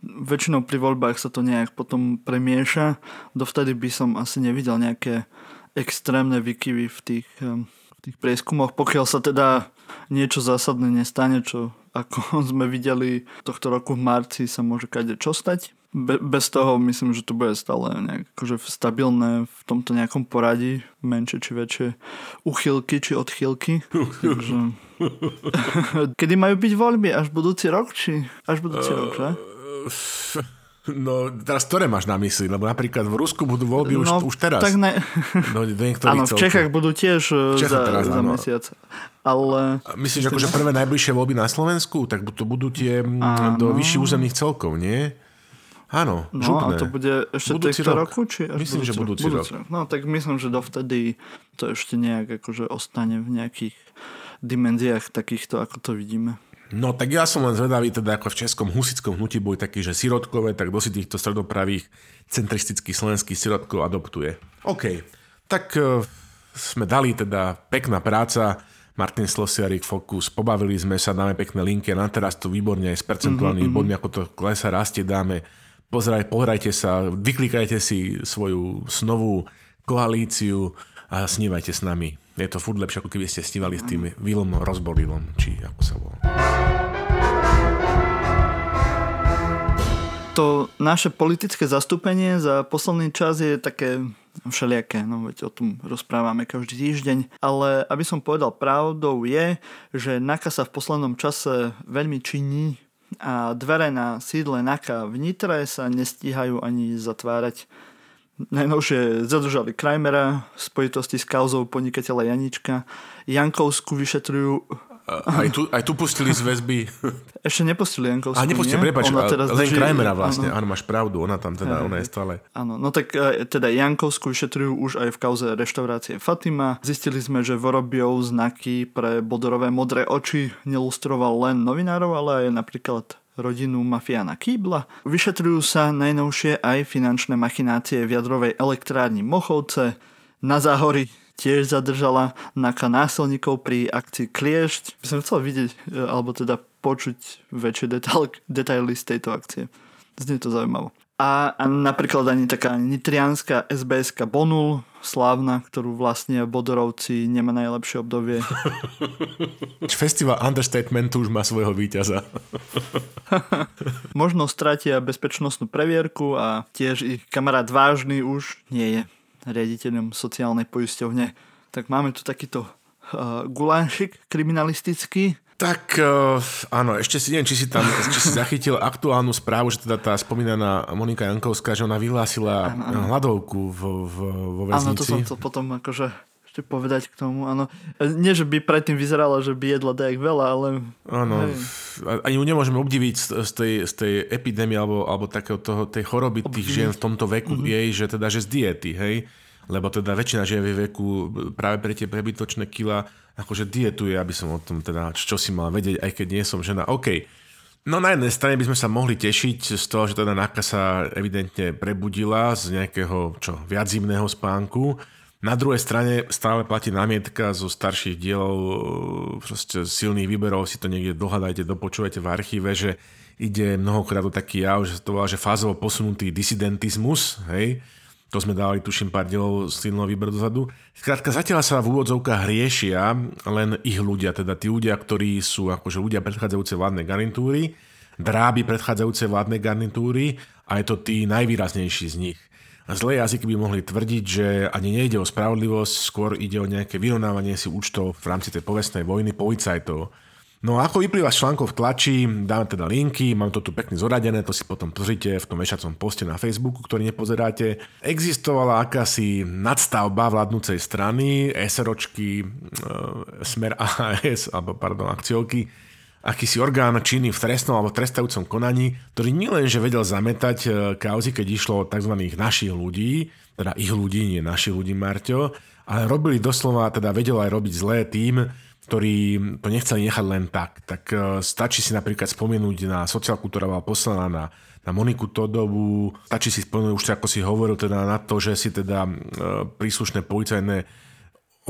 väčšinou pri voľbách sa to nejak potom premieša, dovtedy by som asi nevidel nejaké extrémne vykyvy v tých, v tých prieskumoch, pokiaľ sa teda niečo zásadné nestane, čo ako *laughs* sme videli tohto roku v marci sa môže kade čo stať be, bez toho myslím, že to bude stále nejak akože stabilné v tomto nejakom poradí, menšie či väčšie uchylky či odchylky. Takže... *laughs* *laughs* Kedy majú byť voľby? Až budúci rok? Či až budúci uh, rok, že? No, teraz ktoré máš na mysli? Lebo napríklad v Rusku budú voľby no, už, už teraz. Tak ne... *laughs* no, áno, v Čechách budú tiež e, za, teraz, za mesiac. Ale... Myslíš, akože prvé najbližšie voľby na Slovensku? Tak to budú tie áno. do vyšších územných celkov, nie? Áno, no, župné. a to bude ešte budúci rok. roku? Či až myslím, že budúci, budúci rok. rok. No tak myslím, že dovtedy to ešte nejak akože ostane v nejakých dimenziách takýchto, ako to vidíme. No tak ja som len zvedavý, teda ako v českom husickom hnutí boli takí, že sirotkové, tak dosi týchto stredopravých centristických slovenských sirotkov adoptuje. OK, tak uh, sme dali teda pekná práca, Martin Slosiarik, Focus, pobavili sme sa, dáme pekné linky a na teraz to výborne aj s percentuálnymi mm-hmm. bodmi, ako to klesa rastie, dáme pozeraj, pohrajte sa, vyklikajte si svoju snovú koalíciu a snívajte s nami. Je to furt lepšie, ako keby ste snívali s tým Willom Rozbolilom, či ako sa volá. To naše politické zastúpenie za posledný čas je také všelijaké, no veď o tom rozprávame každý týždeň, ale aby som povedal pravdou je, že NAKA sa v poslednom čase veľmi činí a dvere na sídle NAKA v Nitre sa nestíhajú ani zatvárať. Najnovšie zadržali Krajmera v spojitosti s kauzou podnikateľa Janička. Jankovsku vyšetrujú aj, tu, aj tu pustili z väzby. *laughs* Ešte nepustili Jankovskú, A nepustili, prepač, teraz len drží- Krajmera vlastne. Áno, máš pravdu, ona tam teda, ona je stále. Áno, no tak e, teda Jankovskú vyšetrujú už aj v kauze reštaurácie Fatima. Zistili sme, že Vorobiov znaky pre bodorové modré oči nelustroval len novinárov, ale aj napríklad rodinu mafiána Kýbla. Vyšetrujú sa najnovšie aj finančné machinácie v jadrovej elektrárni Mochovce. Na Záhori tiež zadržala NAKA násilníkov pri akcii Kliešť. By som chcel vidieť, e, alebo teda počuť väčšie detail, detaily z tejto akcie. Znie to zaujímavo. A, a napríklad ani taká nitrianská SBS Bonul, slávna, ktorú vlastne Bodorovci nemá najlepšie obdobie. Festival Understatementu už má svojho víťaza. *laughs* Možno stratia bezpečnostnú previerku a tiež ich kamarát Vážny už nie je riaditeľom sociálnej poisťovne. Tak máme tu takýto uh, gulášik kriminalistický. Tak uh, áno, ešte si neviem, či si tam či si zachytil aktuálnu správu, že teda tá spomínaná Monika Jankovská, že ona vyhlásila hladovku v, v, vo Áno, to väznici. som chcel potom akože ešte povedať k tomu, áno. Nie, že by predtým vyzerala, že by jedla dajak veľa, ale... Áno, a- ani ju nemôžeme obdiviť z, z, tej, z tej epidémie alebo, alebo takého toho, tej choroby tých žien v tomto veku Mhm. jej, že teda, že z diety, hej? Lebo teda väčšina žien v veku práve pre tie prebytočné kila akože dietuje, aby som o tom teda, čo si mal vedieť, aj keď nie som žena. OK. No na jednej strane by sme sa mohli tešiť z toho, že teda Naka sa evidentne prebudila z nejakého čo, viac zimného spánku. Na druhej strane stále platí námietka zo starších dielov proste silných výberov, si to niekde dohľadajte, dopočúvajte v archíve, že ide mnohokrát o taký jav, že to volá, že fázovo posunutý disidentizmus, hej, to sme dávali, tuším, pár dielov silného výberu dozadu. Skrátka, zatiaľ sa v úvodzovkách riešia len ich ľudia, teda tí ľudia, ktorí sú akože ľudia predchádzajúcej vládnej garnitúry, dráby predchádzajúcej vládnej garnitúry a je to tí najvýraznejší z nich. Zlé jazyky by mohli tvrdiť, že ani nejde o spravodlivosť, skôr ide o nejaké vyrovnávanie si účtov v rámci tej povestnej vojny policajtov. No a ako vyplýva z článkov v tlači, dáme teda linky, mám to tu pekne zoradené, to si potom pozrite v tom vešacom poste na Facebooku, ktorý nepozeráte. Existovala akási nadstavba vládnúcej strany, SROčky, e, Smer AHS, alebo pardon, akciovky, akýsi orgán činný v trestnom alebo trestajúcom konaní, ktorý nielenže vedel zametať e, kauzy, keď išlo o tzv. našich ľudí, teda ich ľudí, nie našich ľudí, Marťo, ale robili doslova, teda vedel aj robiť zlé tým, ktorí to nechceli nechať len tak. Tak e, stačí si napríklad spomenúť na sociálku, ktorá bola poslaná na, na Moniku Todovú, stačí si spomenúť už ako si hovoril teda na to, že si teda e, príslušné policajné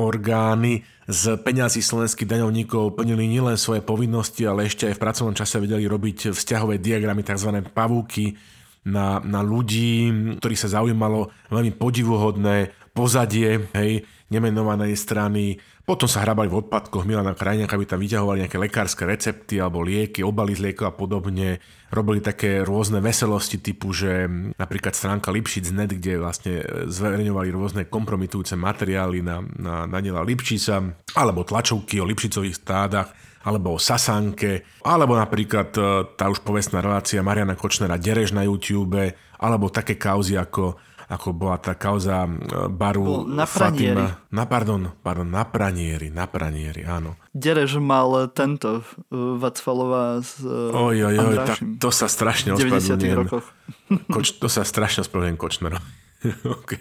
orgány z peňazí slovenských daňovníkov plnili nielen svoje povinnosti, ale ešte aj v pracovnom čase vedeli robiť vzťahové diagramy, tzv. pavúky na, na ľudí, ktorí sa zaujímalo veľmi podivuhodné pozadie, hej, nemenovanej strany. Potom sa hrabali v odpadkoch Milana Krajňaka, aby tam vyťahovali nejaké lekárske recepty alebo lieky, obaly z liekov a podobne. Robili také rôzne veselosti typu, že napríklad stránka Lipšic.net, kde vlastne zverejňovali rôzne kompromitujúce materiály na, na Daniela Lipšica, alebo tlačovky o Lipšicových stádach, alebo o Sasanke, alebo napríklad e, tá už povestná relácia Mariana Kočnera Derež na YouTube, alebo také kauzy ako ako bola tá kauza e, baru Bol na Pranieri. Fatima. Na, pardon, pardon, na Pranieri, na Pranieri, áno. Derež mal tento uh, Vacfalová s uh, Oj, oj, oj, tak to sa strašne v 90 ospravedlňujem. rokoch. *laughs* Koč, to sa strašne ospravedlňujem Kočnerovi. *laughs* OK.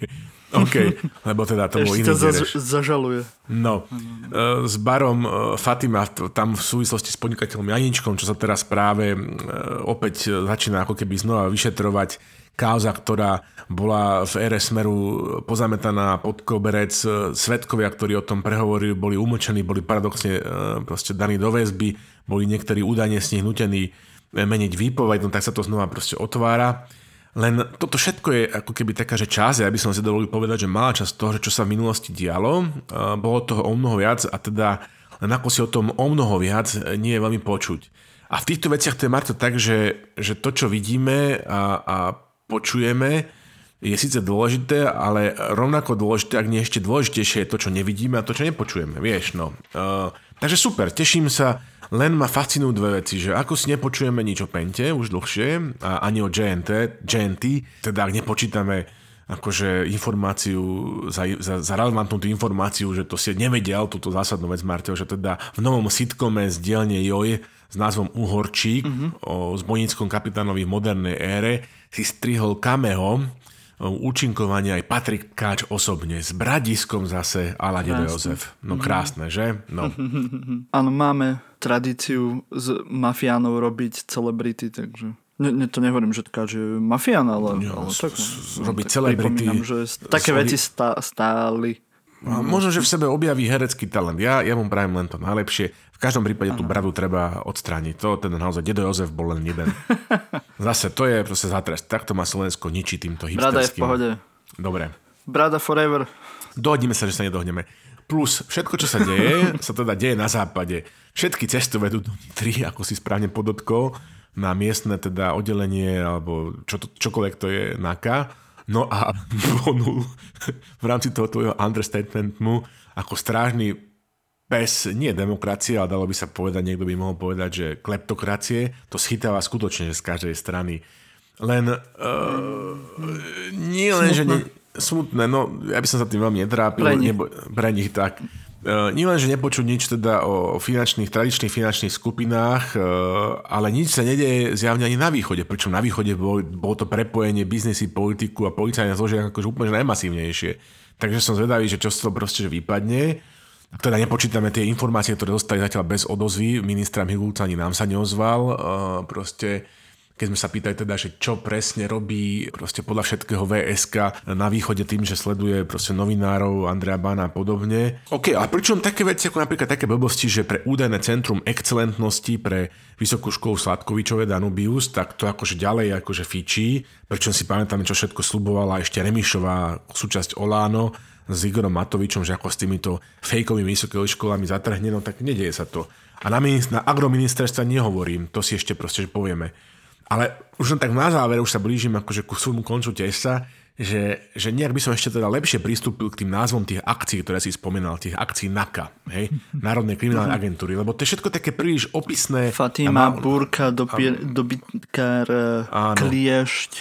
OK, lebo teda to bol iný ťa za, Dereš. zažaluje. No, e, s barom e, Fatima tam v súvislosti s podnikateľom Janičkom, čo sa teraz práve e, opäť e, začína ako keby znova vyšetrovať kauza, ktorá bola v ére Smeru pozametaná pod koberec. E, Svetkovia, ktorí o tom prehovorili, boli umlčení, boli paradoxne e, proste daní do väzby, boli niektorí údajne z nich nutení e, meniť výpoveď, no tak sa to znova proste otvára. Len toto všetko je ako keby taká, že čas, ja by som si dovolil povedať, že malá časť toho, že čo sa v minulosti dialo, a bolo toho o mnoho viac a teda len ako si o tom o mnoho viac nie je veľmi počuť. A v týchto veciach to je Marto tak, že, že to, čo vidíme a, a počujeme, je síce dôležité, ale rovnako dôležité, ak nie ešte dôležitejšie je to, čo nevidíme a to, čo nepočujeme, vieš, no. Uh, takže super, teším sa, len ma fascinujú dve veci, že ako si nepočujeme nič o Pente už dlhšie, a ani o JNT, JNT, teda ak nepočítame akože informáciu, za, za, za relevantnú tú informáciu, že to si nevedel, túto zásadnú vec, Marťo, že teda v novom sitkome z dielne Joj s názvom Uhorčík mm-hmm. o zbojníckom kapitánovi v modernej ére si strihol cameo účinkovania aj Patrik Káč osobne, s Bradiskom zase Ala Dedo Jozef. No krásne, že? No. *laughs* Áno, máme tradíciu s mafiánov robiť celebrity, takže... Ne, ne, to nehovorím, že tkáč je mafián, ale, jo, ale tak, no, robiť celebrity. že také veci stá, stáli. A možno, že v sebe objaví herecký talent. Ja, ja mu prajem len to najlepšie. V každom prípade tú bradu treba odstrániť. To ten naozaj dedo Jozef bol len jeden. *laughs* Zase to je proste zatrest. Takto má Slovensko ničí týmto hipsterským. Brada je v pohode. Dobre. Brada forever. Dohodíme sa, že sa nedohneme. Plus všetko, čo sa deje, *laughs* sa teda deje na západe. Všetky cesty vedú do Nitry, ako si správne podotkol, na miestne teda oddelenie alebo čo čokoľvek to je NAKA. No a *laughs* vonul v rámci toho tvojho understatementu ako strážny pes nie demokracie, ale dalo by sa povedať, niekto by mohol povedať, že kleptokracie, to schytáva skutočne z každej strany. Len uh, nie len, že ne, smutné, no ja by som sa tým veľmi netrápil. Pre nich. Nebo, pre nich tak. Uh, nie len, že nepočuť nič teda o finančných, tradičných finančných skupinách, uh, ale nič sa nedeje zjavne ani na východe, pričom na východe bolo, bolo to prepojenie biznesy, politiku a policajné zložiek akože úplne najmasívnejšie. Takže som zvedavý, že čo z toho proste vypadne. Teda nepočítame tie informácie, ktoré dostali zatiaľ bez odozvy, ministra Mihulca ani nám sa neozval. Proste keď sme sa pýtali teda, že čo presne robí proste podľa všetkého VSK na východe tým, že sleduje proste novinárov Andrea Bána a podobne. OK, ale pričom také veci ako napríklad také blbosti, že pre údajné centrum excelentnosti pre Vysokú školu Sladkovičové Danubius, tak to akože ďalej akože fičí, pričom si pamätáme, čo všetko slubovala ešte Remišová súčasť Oláno, s Igorom Matovičom, že ako s týmito fejkovými vysokými školami zatrhne, no tak nedieje sa to. A na, minist- na agroministerstva nehovorím, to si ešte proste že povieme. Ale už len tak na záver, už sa blížim akože ku svojmu koncu tesa, že, že nejak by som ešte teda lepšie pristúpil k tým názvom tých akcií, ktoré si spomínal, tých akcií NAKA, hej, Národnej kriminálnej agentúry, lebo to je všetko také príliš opisné. Fatima, má... Burka, dobytkár, kliešť,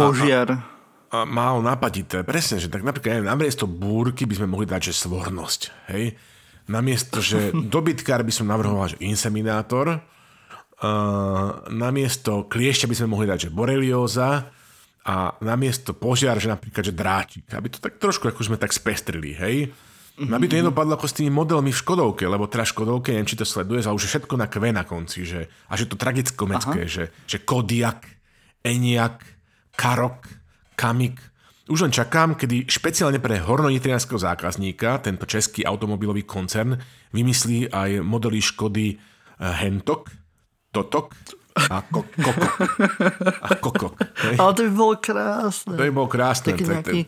požiar. A, a, a málo napadité. Presne, že tak napríklad aj namiesto búrky by sme mohli dať, že svornosť. Hej? Namiesto, že *laughs* dobytkár by som navrhoval, že inseminátor. Uh, namiesto kliešťa by sme mohli dať, že borelióza. A namiesto požiar, že napríklad, že dráčik. Aby to tak trošku, ako sme tak spestrili, hej? Mm-hmm. Aby to nedopadlo ako s tými modelmi v Škodovke, lebo teda Škodovke, neviem, či to sleduje, ale už je všetko na kve na konci, že, a že to tragicko-mecké, že, že Kodiak, Eniak, Karok, Kamik. Už len čakám, kedy špeciálne pre hornonitrianského zákazníka tento český automobilový koncern vymyslí aj modely Škody eh, Hentok, Totok a ko- Kokok. A Kokok. *laughs* Ale to by bolo krásne. To by bolo krásne. Taký nejaký,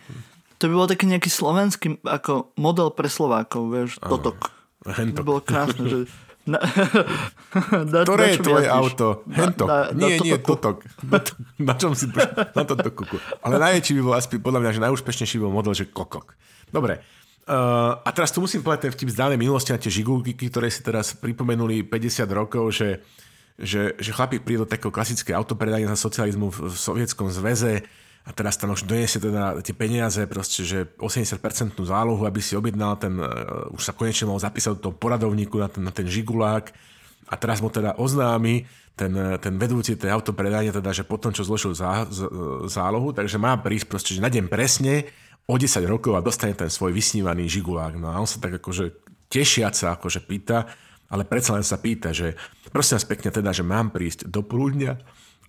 to by bol taký nejaký slovenský ako model pre Slovákov, vieš, Totok. Hentok. To by bolo krásne, že *laughs* na, *laughs* na, Ktoré na je tvoje jazdíš? auto? Hentok. Na, na, nie, *laughs* na nie, totok. Na čom si... Na toto kuku. Ale najväčší by bol asi, podľa mňa, že najúspešnejší bol model, že kokok. Dobre. Uh, a teraz tu musím povedať ten vtip z dávnej minulosti na tie žigulky, ktoré si teraz pripomenuli 50 rokov, že, že, že chlapík príde do takého klasické autopredania za socializmu v, v Sovietskom zväze, a teraz tam už donesie teda tie peniaze, proste, že 80% zálohu, aby si objednal ten, uh, už sa konečne mal zapísať do toho poradovníku na ten, na ten žigulák a teraz mu teda oznámi ten, ten vedúci tej autopredania, teda, že potom, čo zložil zá, z, zálohu, takže má prísť proste, že na deň presne o 10 rokov a dostane ten svoj vysnívaný žigulák. No a on sa tak akože tešiaca akože pýta, ale predsa len sa pýta, že prosím vás pekne teda, že mám prísť do poludnia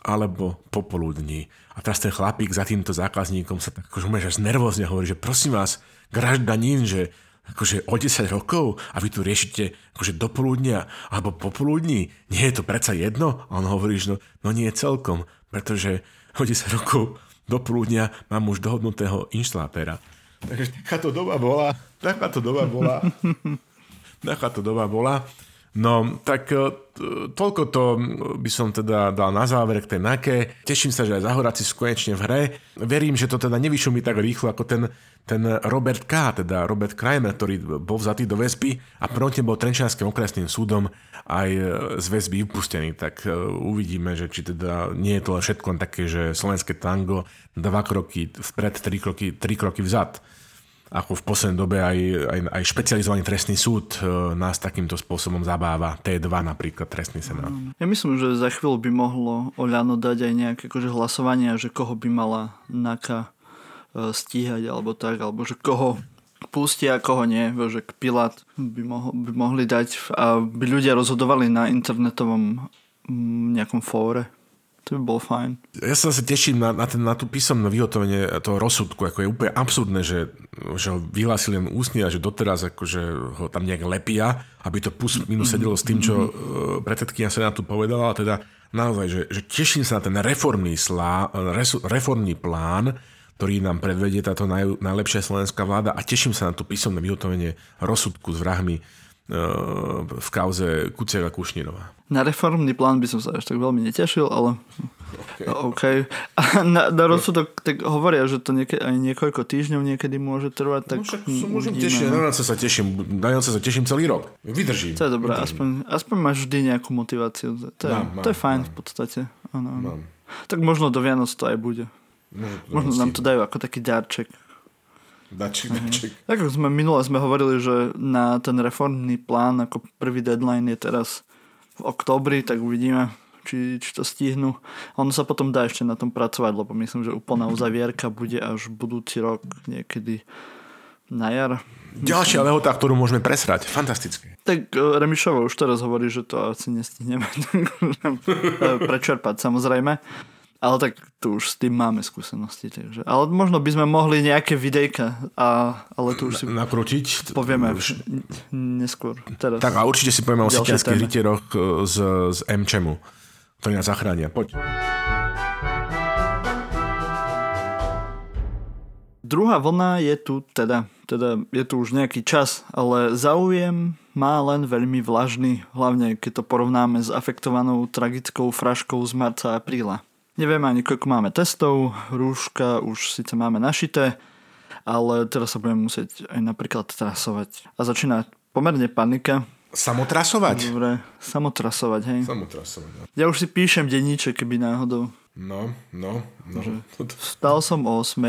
alebo popoludní. A teraz ten chlapík za týmto zákazníkom sa tak akože až nervózne hovorí, že prosím vás, graždanín, že akože o 10 rokov a vy tu riešite akože do poludnia alebo popoludní, nie je to predsa jedno? A on hovorí, že no, no nie celkom, pretože o 10 rokov do poludnia mám už dohodnutého inštalátéra. Takže takáto doba bola, takáto doba bola, *laughs* takáto doba bola. No, tak e, toľko to by som teda dal na záver k tej NAKE. Teším sa, že aj Zahoráci sú konečne v hre. Verím, že to teda nevyšumí tak rýchlo ako ten, ten Robert K., teda Robert Kramer, ktorý bol vzatý do väzby a proti bol Trenčianským okresným súdom aj e, z väzby upustený. Tak e, uvidíme, že či teda nie je to všetko také, že slovenské tango dva kroky vpred, tri kroky, tri kroky vzad ako v poslednej dobe aj, aj, aj špecializovaný trestný súd e, nás takýmto spôsobom zabáva. T2 napríklad, trestný senát. Ja myslím, že za chvíľu by mohlo Oľano dať aj nejaké akože hlasovanie, že koho by mala NAKA e, stíhať alebo tak, alebo že koho pustia koho nie, že Pilát by, mohol, by mohli dať a by ľudia rozhodovali na internetovom nejakom fóre to by bol fajn. Ja sa zase teším na, na, ten, na tú písomné vyhotovenie toho rozsudku. Ako je úplne absurdné, že, že ho vyhlásili len ústne a že doteraz akože ho tam nejak lepia, aby to plus minus sedelo s tým, čo uh, predsedkynia Senátu povedala. A teda naozaj, že, že teším sa na ten reformný, slá, reformný plán, ktorý nám predvedie táto naj, najlepšia slovenská vláda a teším sa na to písomné vyhotovenie rozsudku s vrahmi v kauze Kuciaka Kušnírová. Na reformný plán by som sa až tak veľmi netešil, ale okay. OK. A na, na rozsudok tak hovoria, že to nieke, aj niekoľko týždňov niekedy môže trvať, tak no, však môžem tešiť, na sa teším, na Vianoce sa teším celý rok. Vydržím. To je dobré, aspoň, aspoň máš vždy nejakú motiváciu. To je, mám, to je fajn mám. v podstate. Ano, ano. Tak možno do Vianoc to aj bude. Možno, možno nám to dajú ako taký darček. Daček, daček. Tak ako sme minule sme hovorili, že na ten reformný plán ako prvý deadline je teraz v oktobri, tak uvidíme, či, či to stihnú. Ono sa potom dá ešte na tom pracovať, lebo myslím, že úplná uzavierka bude až budúci rok niekedy na jar. Ďalšia lehota, ktorú môžeme presrať. Fantastické. Tak e, Remišovo už teraz hovorí, že to asi nestihneme *laughs* prečerpať samozrejme. Ale tak tu už s tým máme skúsenosti. Takže. Ale možno by sme mohli nejaké videjka, a, ale tu už si... Nakrútiť? Povieme už neskôr. Teraz. Tak a určite si povieme o sikianských rytieroch e, z, z MČMu, ktorí nás zachránia. Poď. Druhá vlna je tu teda, teda je tu už nejaký čas, ale záujem má len veľmi vlažný, hlavne keď to porovnáme s afektovanou tragickou fraškou z marca a apríla. Nevieme ani koľko máme testov, rúška už síce máme našité, ale teraz sa budeme musieť aj napríklad trasovať. A začína pomerne panika. Samotrasovať? Dobre, samotrasovať, hej. Samotrasovať. Ja. ja už si píšem denníček, keby náhodou. No, no, no. Že vstal som o 8.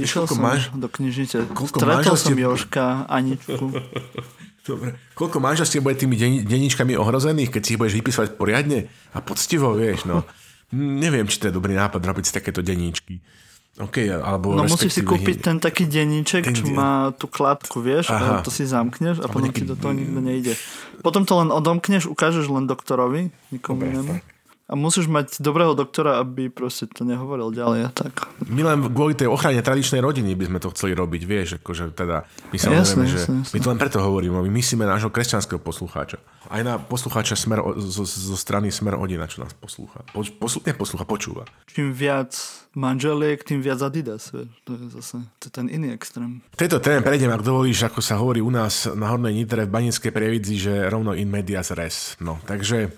Išiel som máš? do knižnice. Stretol som Joška, Aničku. *laughs* Dobre. Koľko manželstiev bude tými denníčkami ohrozených, keď si ich budeš vypísať poriadne a poctivo, vieš, no. Neviem, či to je dobrý nápad robiť si takéto denníčky. OK, alebo no musíš si kúpiť ten taký denníček, ten... čo má tú klapku, vieš, Aha. a to si zamkneš a potom ti do toho nikto nejde. Potom to len odomkneš, ukážeš len doktorovi, nikomu inému. A musíš mať dobrého doktora, aby proste to nehovoril ďalej a tak. My len kvôli tej ochrane tradičnej rodiny by sme to chceli robiť, vieš, akože teda my sa jasne, že jasne, jasne. my to len preto hovoríme, my myslíme nášho kresťanského poslucháča. Aj na poslucháča smer, zo, zo strany Smer Odina, čo nás poslúcha. Po, poslu, neposlúcha, počúva. Čím viac manželiek, tým viac Adidas, vieš. To je zase to je ten iný extrém. V tejto téme prejdem, ak dovolíš, ako sa hovorí u nás na Hornej Nitre v Banickej prievidzi, že rovno in medias res. No, takže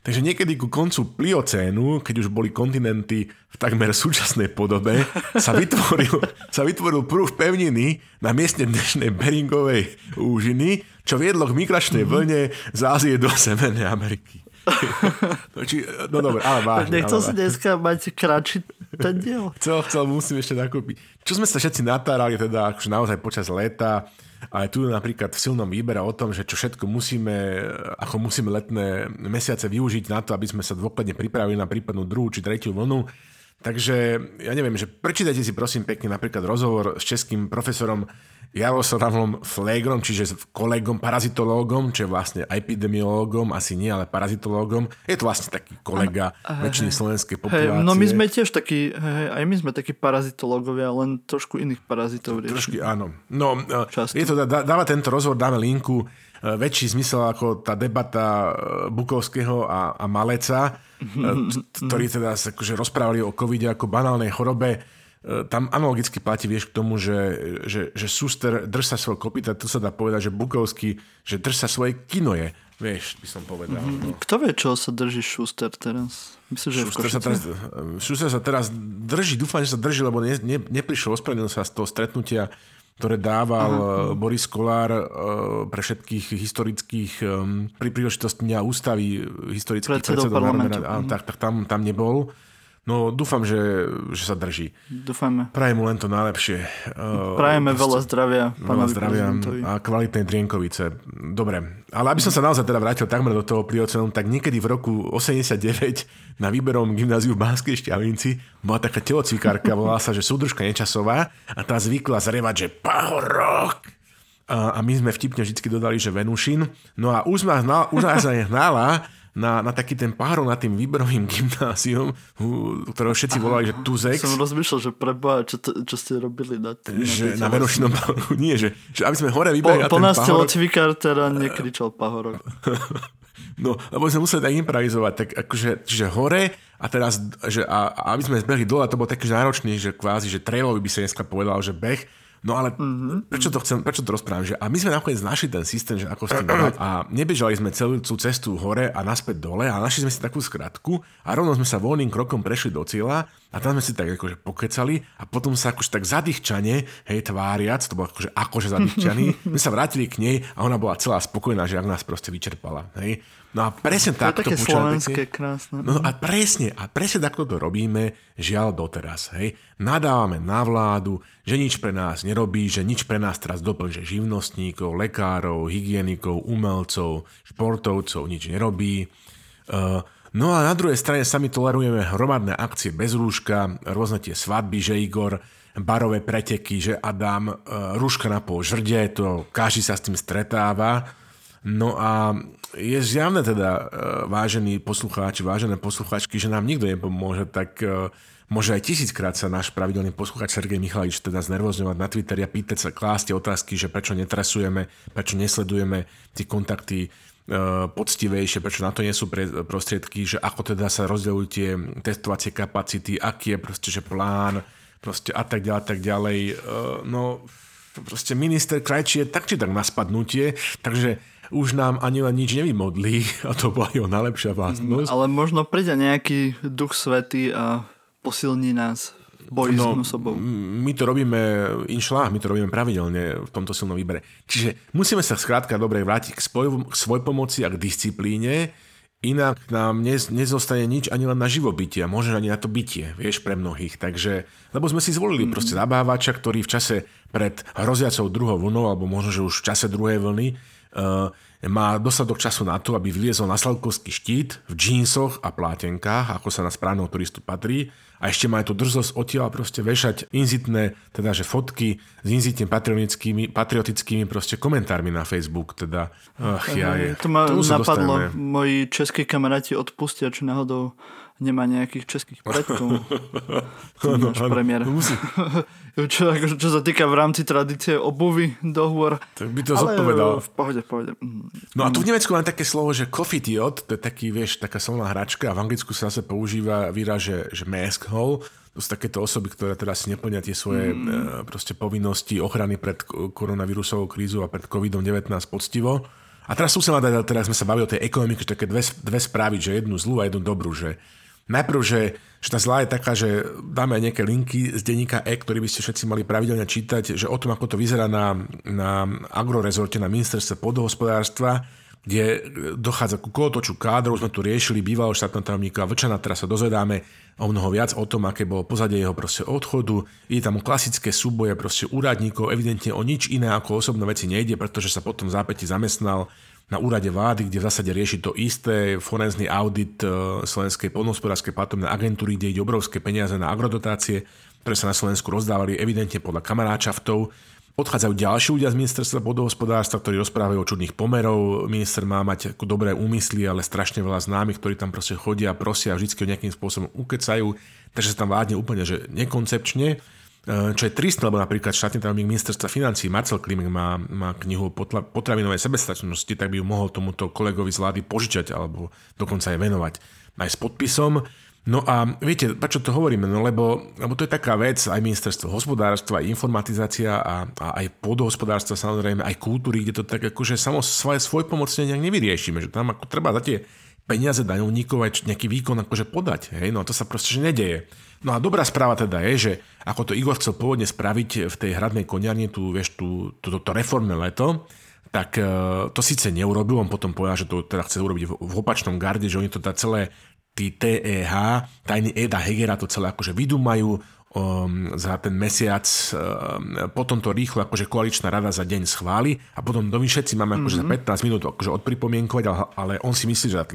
Takže niekedy ku koncu pliocénu, keď už boli kontinenty v takmer súčasnej podobe, *laughs* sa vytvoril, sa vytvoril prúh pevniny na mieste dnešnej Beringovej úžiny, čo viedlo k migračnej mhm. vlne z Ázie do Severnej Ameriky. *laughs* no, či, no dobre, ale vážne. Nechcel si dneska mať kratší ten diel. Chcel, chcel, musím ešte nakúpiť. Čo sme sa všetci natárali teda akože naozaj počas leta, ale tu napríklad v silnom výbere o tom, že čo všetko musíme, ako musíme letné mesiace využiť na to, aby sme sa dôkladne pripravili na prípadnú druhú či tretiu vlnu. Takže ja neviem, že prečítajte si prosím pekne napríklad rozhovor s českým profesorom Jaroslavom Flegrom, čiže kolegom, parazitológom, čo je vlastne epidemiológom, asi nie, ale parazitológom. Je to vlastne taký kolega ano, väčšiny hej, slovenskej populácie. Hej, no my sme tiež takí, hej, aj my sme takí parazitológovia, len trošku iných parazitov Trošku, áno. No, e, Často. je to, dáva tento rozhovor, dáme linku, väčší zmysel ako tá debata e, Bukovského a, a Maleca, ktorí teda sa akože rozprávali o covide ako banálnej chorobe E, tam analogicky platí, vieš, k tomu, že, že, že Suster drž sa svoj kopita, to sa dá povedať, že Bukovský, že drž sa svoje kino je. Vieš, by som povedal. Mm-hmm. No. Kto vie, čo sa drží Schuster teraz? Myslím, že Schuster sa teraz, Schuster sa teraz drží, dúfam, že sa drží, lebo ne, ne, neprišiel, ospravedlnil sa z toho stretnutia, ktoré dával Aha. Boris Kolár uh, pre všetkých historických um, pri príležitosti Dňa ústavy historických predsedov, predsedov parlamentu. A, tak, tak tam, tam nebol. No dúfam, že, že sa drží. Dúfame. Prajem mu len to najlepšie. *laughs* Prajeme uh, veľa zdravia. Veľa zdravia a kvalitnej drienkovice. Dobre, ale aby som sa naozaj teda vrátil takmer do toho priocenu, tak niekedy v roku 89 na výberom gymnáziu v Banskej Šťavnici bola taká telocvikárka, volala sa, že súdružka Nečasová a tá zvykla zrevať, že pahorok! A, my sme vtipne vždy dodali, že Venušin. No a už nás, už nás hnala na, na taký ten párov nad tým výberovým gymnázium, ktorého všetci volali, že Tuzex. Som rozmýšľal, že preboha, čo, to, čo ste robili na tým. Že na Verošinom nie, že, že aby sme hore vybrali po, po nás telocvikár teda nekričal pahorok. *laughs* No, lebo sme museli tak improvizovať, tak akože, že hore a teraz, že a, a aby sme zbehli dole, to bolo také náročné, že kvázi, že trailový by sa dneska povedal, že beh, No ale mm-hmm. prečo to chcem, prečo to rozprávam? Že, a my sme nakoniec našli ten systém, že ako s tým a nebežali sme celú tú cestu hore a naspäť dole a našli sme si takú skratku a rovno sme sa voľným krokom prešli do cieľa a tam sme si tak akože pokecali a potom sa akože tak zadýchčane, hej, tváriac, to bolo akože, akože zadýchčaný, *laughs* my sa vrátili k nej a ona bola celá spokojná, že ak nás proste vyčerpala. Hej. No a presne to takto je také slovenské, krásne. No a presne, a presne takto to robíme, žiaľ doteraz. Hej. Nadávame na vládu, že nič pre nás nerobí, že nič pre nás teraz doplň, že živnostníkov, lekárov, hygienikov, umelcov, športovcov nič nerobí. Uh, no a na druhej strane sami tolerujeme hromadné akcie bez rúška, rôzne tie svadby, že Igor, barové preteky, že Adam, uh, rúška na pol žrde, to každý sa s tým stretáva. No a je zjavné teda, e, vážení poslucháči, vážené poslucháčky, že nám nikto nepomôže, tak e, môže aj tisíckrát sa náš pravidelný poslucháč Sergej Michalič teda znervozňovať na Twitteri a pýtať sa, klásť otázky, že prečo netrasujeme, prečo nesledujeme tie kontakty e, poctivejšie, prečo na to nie sú prostriedky, že ako teda sa rozdeľujú tie testovacie kapacity, aký je proste, že plán, proste a tak ďalej, tak ďalej. No, proste minister Krajčí je tak či tak na spadnutie, takže už nám ani len nič nevymodlí *laughs* a to bola jeho najlepšia vlastnosť. Ale možno príde nejaký duch svety a posilní nás boji no, s sobou. My to robíme inšlá, my to robíme pravidelne v tomto silnom výbere. Čiže musíme sa skrátka dobre vrátiť k, spoj, k svoj pomoci a k disciplíne, inak nám nez, nezostane nič ani len na živobytie a možno ani na to bytie, vieš, pre mnohých. Takže, lebo sme si zvolili mm. proste zabávača, ktorý v čase pred hroziacou druhou vlnou, alebo možno, že už v čase druhej vlny, uh, má dostatok času na to, aby vyliezol na slavkovský štít v džínsoch a plátenkách, ako sa na správneho turistu patrí. A ešte má aj tú drzosť odtiaľ proste vešať inzitné, teda že fotky s inzitne patriotickými, patriotickými proste komentármi na Facebook. Teda, ach, ja je. To ma napadlo, moji českí kamaráti odpustia, či náhodou nemá nejakých českých predkov. *laughs* ano, premiér. *laughs* Čo, ako, čo sa týka v rámci tradície obuvy, dohovor. Tak by to ale zodpovedal. v pohode, v pohode. No a tu v Nemecku mám také slovo, že coffee tiot, to je taký, vieš, taká solná hračka a v Anglicku sa zase používa výraz, že, že mask hole. To sú takéto osoby, ktoré teraz si neplnia tie svoje mm. proste povinnosti ochrany pred koronavírusovou krízou a pred COVID-19 poctivo. A teraz sú sa dať, teraz sme sa bavili o tej ekonomike, že také dve, dve správy, že jednu zlú a jednu dobrú, že najprv, že, že tá zlá je taká, že dáme aj nejaké linky z denníka E, ktorý by ste všetci mali pravidelne čítať, že o tom, ako to vyzerá na, na agrorezorte, na ministerstve podhospodárstva, kde dochádza ku kolotoču kádrov, sme tu riešili bývalého štátneho tajomníka Vlčana, teraz sa dozvedáme o mnoho viac o tom, aké bolo pozadie jeho proste odchodu. Ide tam o klasické súboje proste úradníkov, evidentne o nič iné ako osobné veci nejde, pretože sa potom zápäti zamestnal na úrade vlády, kde v zásade rieši to isté, forenzný audit e, Slovenskej podnospodárskej platobnej agentúry, kde ide obrovské peniaze na agrodotácie, ktoré sa na Slovensku rozdávali evidentne podľa kamaráčaftov. Odchádzajú ďalší ľudia z ministerstva podhospodárstva, ktorí rozprávajú o čudných pomerov. Minister má mať dobré úmysly, ale strašne veľa známych, ktorí tam proste chodia, prosia vždy ho nejakým spôsobom ukecajú. Takže sa tam vládne úplne že nekoncepčne. Eh, čo je tristné, lebo napríklad štátny tajomník ministerstva financí Marcel Klimek má, má knihu potravinovej sebestačnosti, tak by ju mohol tomuto kolegovi z vlády požičať alebo dokonca aj venovať aj s podpisom. No a viete, prečo to hovoríme? No lebo, lebo to je taká vec, aj ministerstvo hospodárstva, aj informatizácia a, a aj pôdohospodárstva samozrejme, aj kultúry, kde to tak akože samo svoje svoj pomocne nejak nevyriešime, že tam ako treba za tie peniaze daňovníkov aj nejaký výkon akože podať. Hej? No a to sa proste že nedeje. No a dobrá správa teda je, že ako to Igor chcel pôvodne spraviť v tej hradnej koniarni, tu, vieš, tu, to, to, to reformné leto, tak uh, to síce neurobil, on potom povedal, že to teda chce urobiť v, v opačnom garde, že oni to teda celé tí TEH, tajný Eda Hegera to celé akože vydumajú, um, za ten mesiac, um, potom to rýchlo akože koaličná rada za deň schváli a potom my všetci máme akože mm-hmm. za 15 minút akože odpripomienkovať, ale, ale on si myslí, že za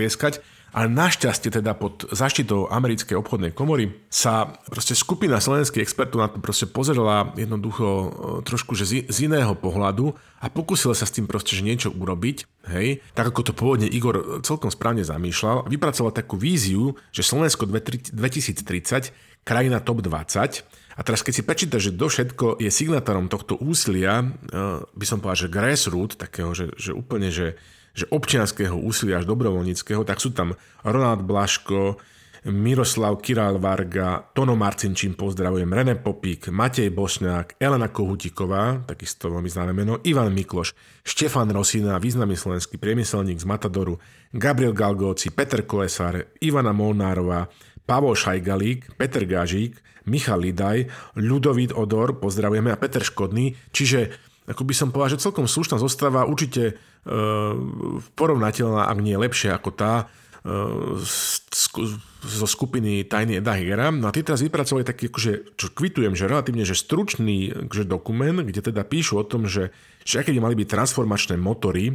Ale našťastie teda pod zaštitou americkej obchodnej komory sa proste skupina slovenských expertov na to proste pozerala jednoducho uh, trošku že z, iného pohľadu a pokúsila sa s tým proste že niečo urobiť, hej, tak ako to pôvodne Igor celkom správne zamýšľal, vypracoval takú víziu, že Slovensko 2030 krajina top 20. A teraz keď si prečítaš, že do všetko je signatárom tohto úsilia, eh, by som povedal, že grassroot, takého, že, že úplne, že, že občianského úsilia až dobrovoľníckého, tak sú tam Ronald Blaško, Miroslav Királ Varga, Tono Marcinčín, pozdravujem, René Popík, Matej Bošňák, Elena Kohutiková, takisto veľmi známe meno, Ivan Mikloš, Štefan Rosina, významný slovenský priemyselník z Matadoru, Gabriel Galgóci, Peter Kolesár, Ivana Molnárová, Pavol Šajgalík, Peter Gážík, Michal Lidaj, Ľudovít Odor, pozdravujeme, a Peter Škodný. Čiže ako by som povedal, že celkom slušná zostava, určite e, porovnateľná, ak nie lepšia ako tá e, zo skupiny Tajny Eda Hegera. No a tí teraz vypracovali taký, akože, čo kvitujem, že relatívne že stručný akože dokument, kde teda píšu o tom, že, že aké by mali byť transformačné motory e,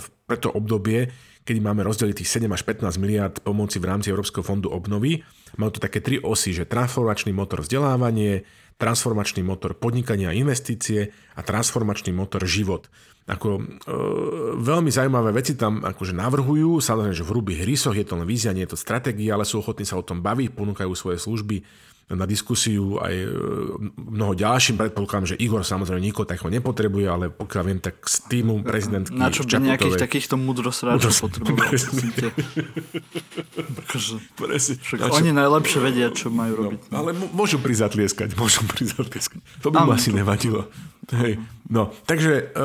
pre to obdobie, kedy máme rozdeliť tých 7 až 15 miliard pomoci v rámci Európskeho fondu obnovy. Majú to také tri osy, že transformačný motor vzdelávanie, transformačný motor podnikania a investície a transformačný motor život. Ako, e, veľmi zaujímavé veci tam akože navrhujú, samozrejme, že v hrubých rysoch je to len vízia, nie je to stratégia, ale sú ochotní sa o tom baviť, ponúkajú svoje služby na diskusiu aj e, mnoho ďalším. Predpokladám, že Igor samozrejme nikoho takého nepotrebuje, ale pokiaľ viem, tak s týmu prezidentky Na čo by nejakých takýchto mudrosráčov potreboval? *laughs* oni najlepšie vedia, čo majú no, robiť. No, ale môžu prizatlieskať, môžu prizatlieskať. To by mu asi nevadilo. Hej. No, takže e,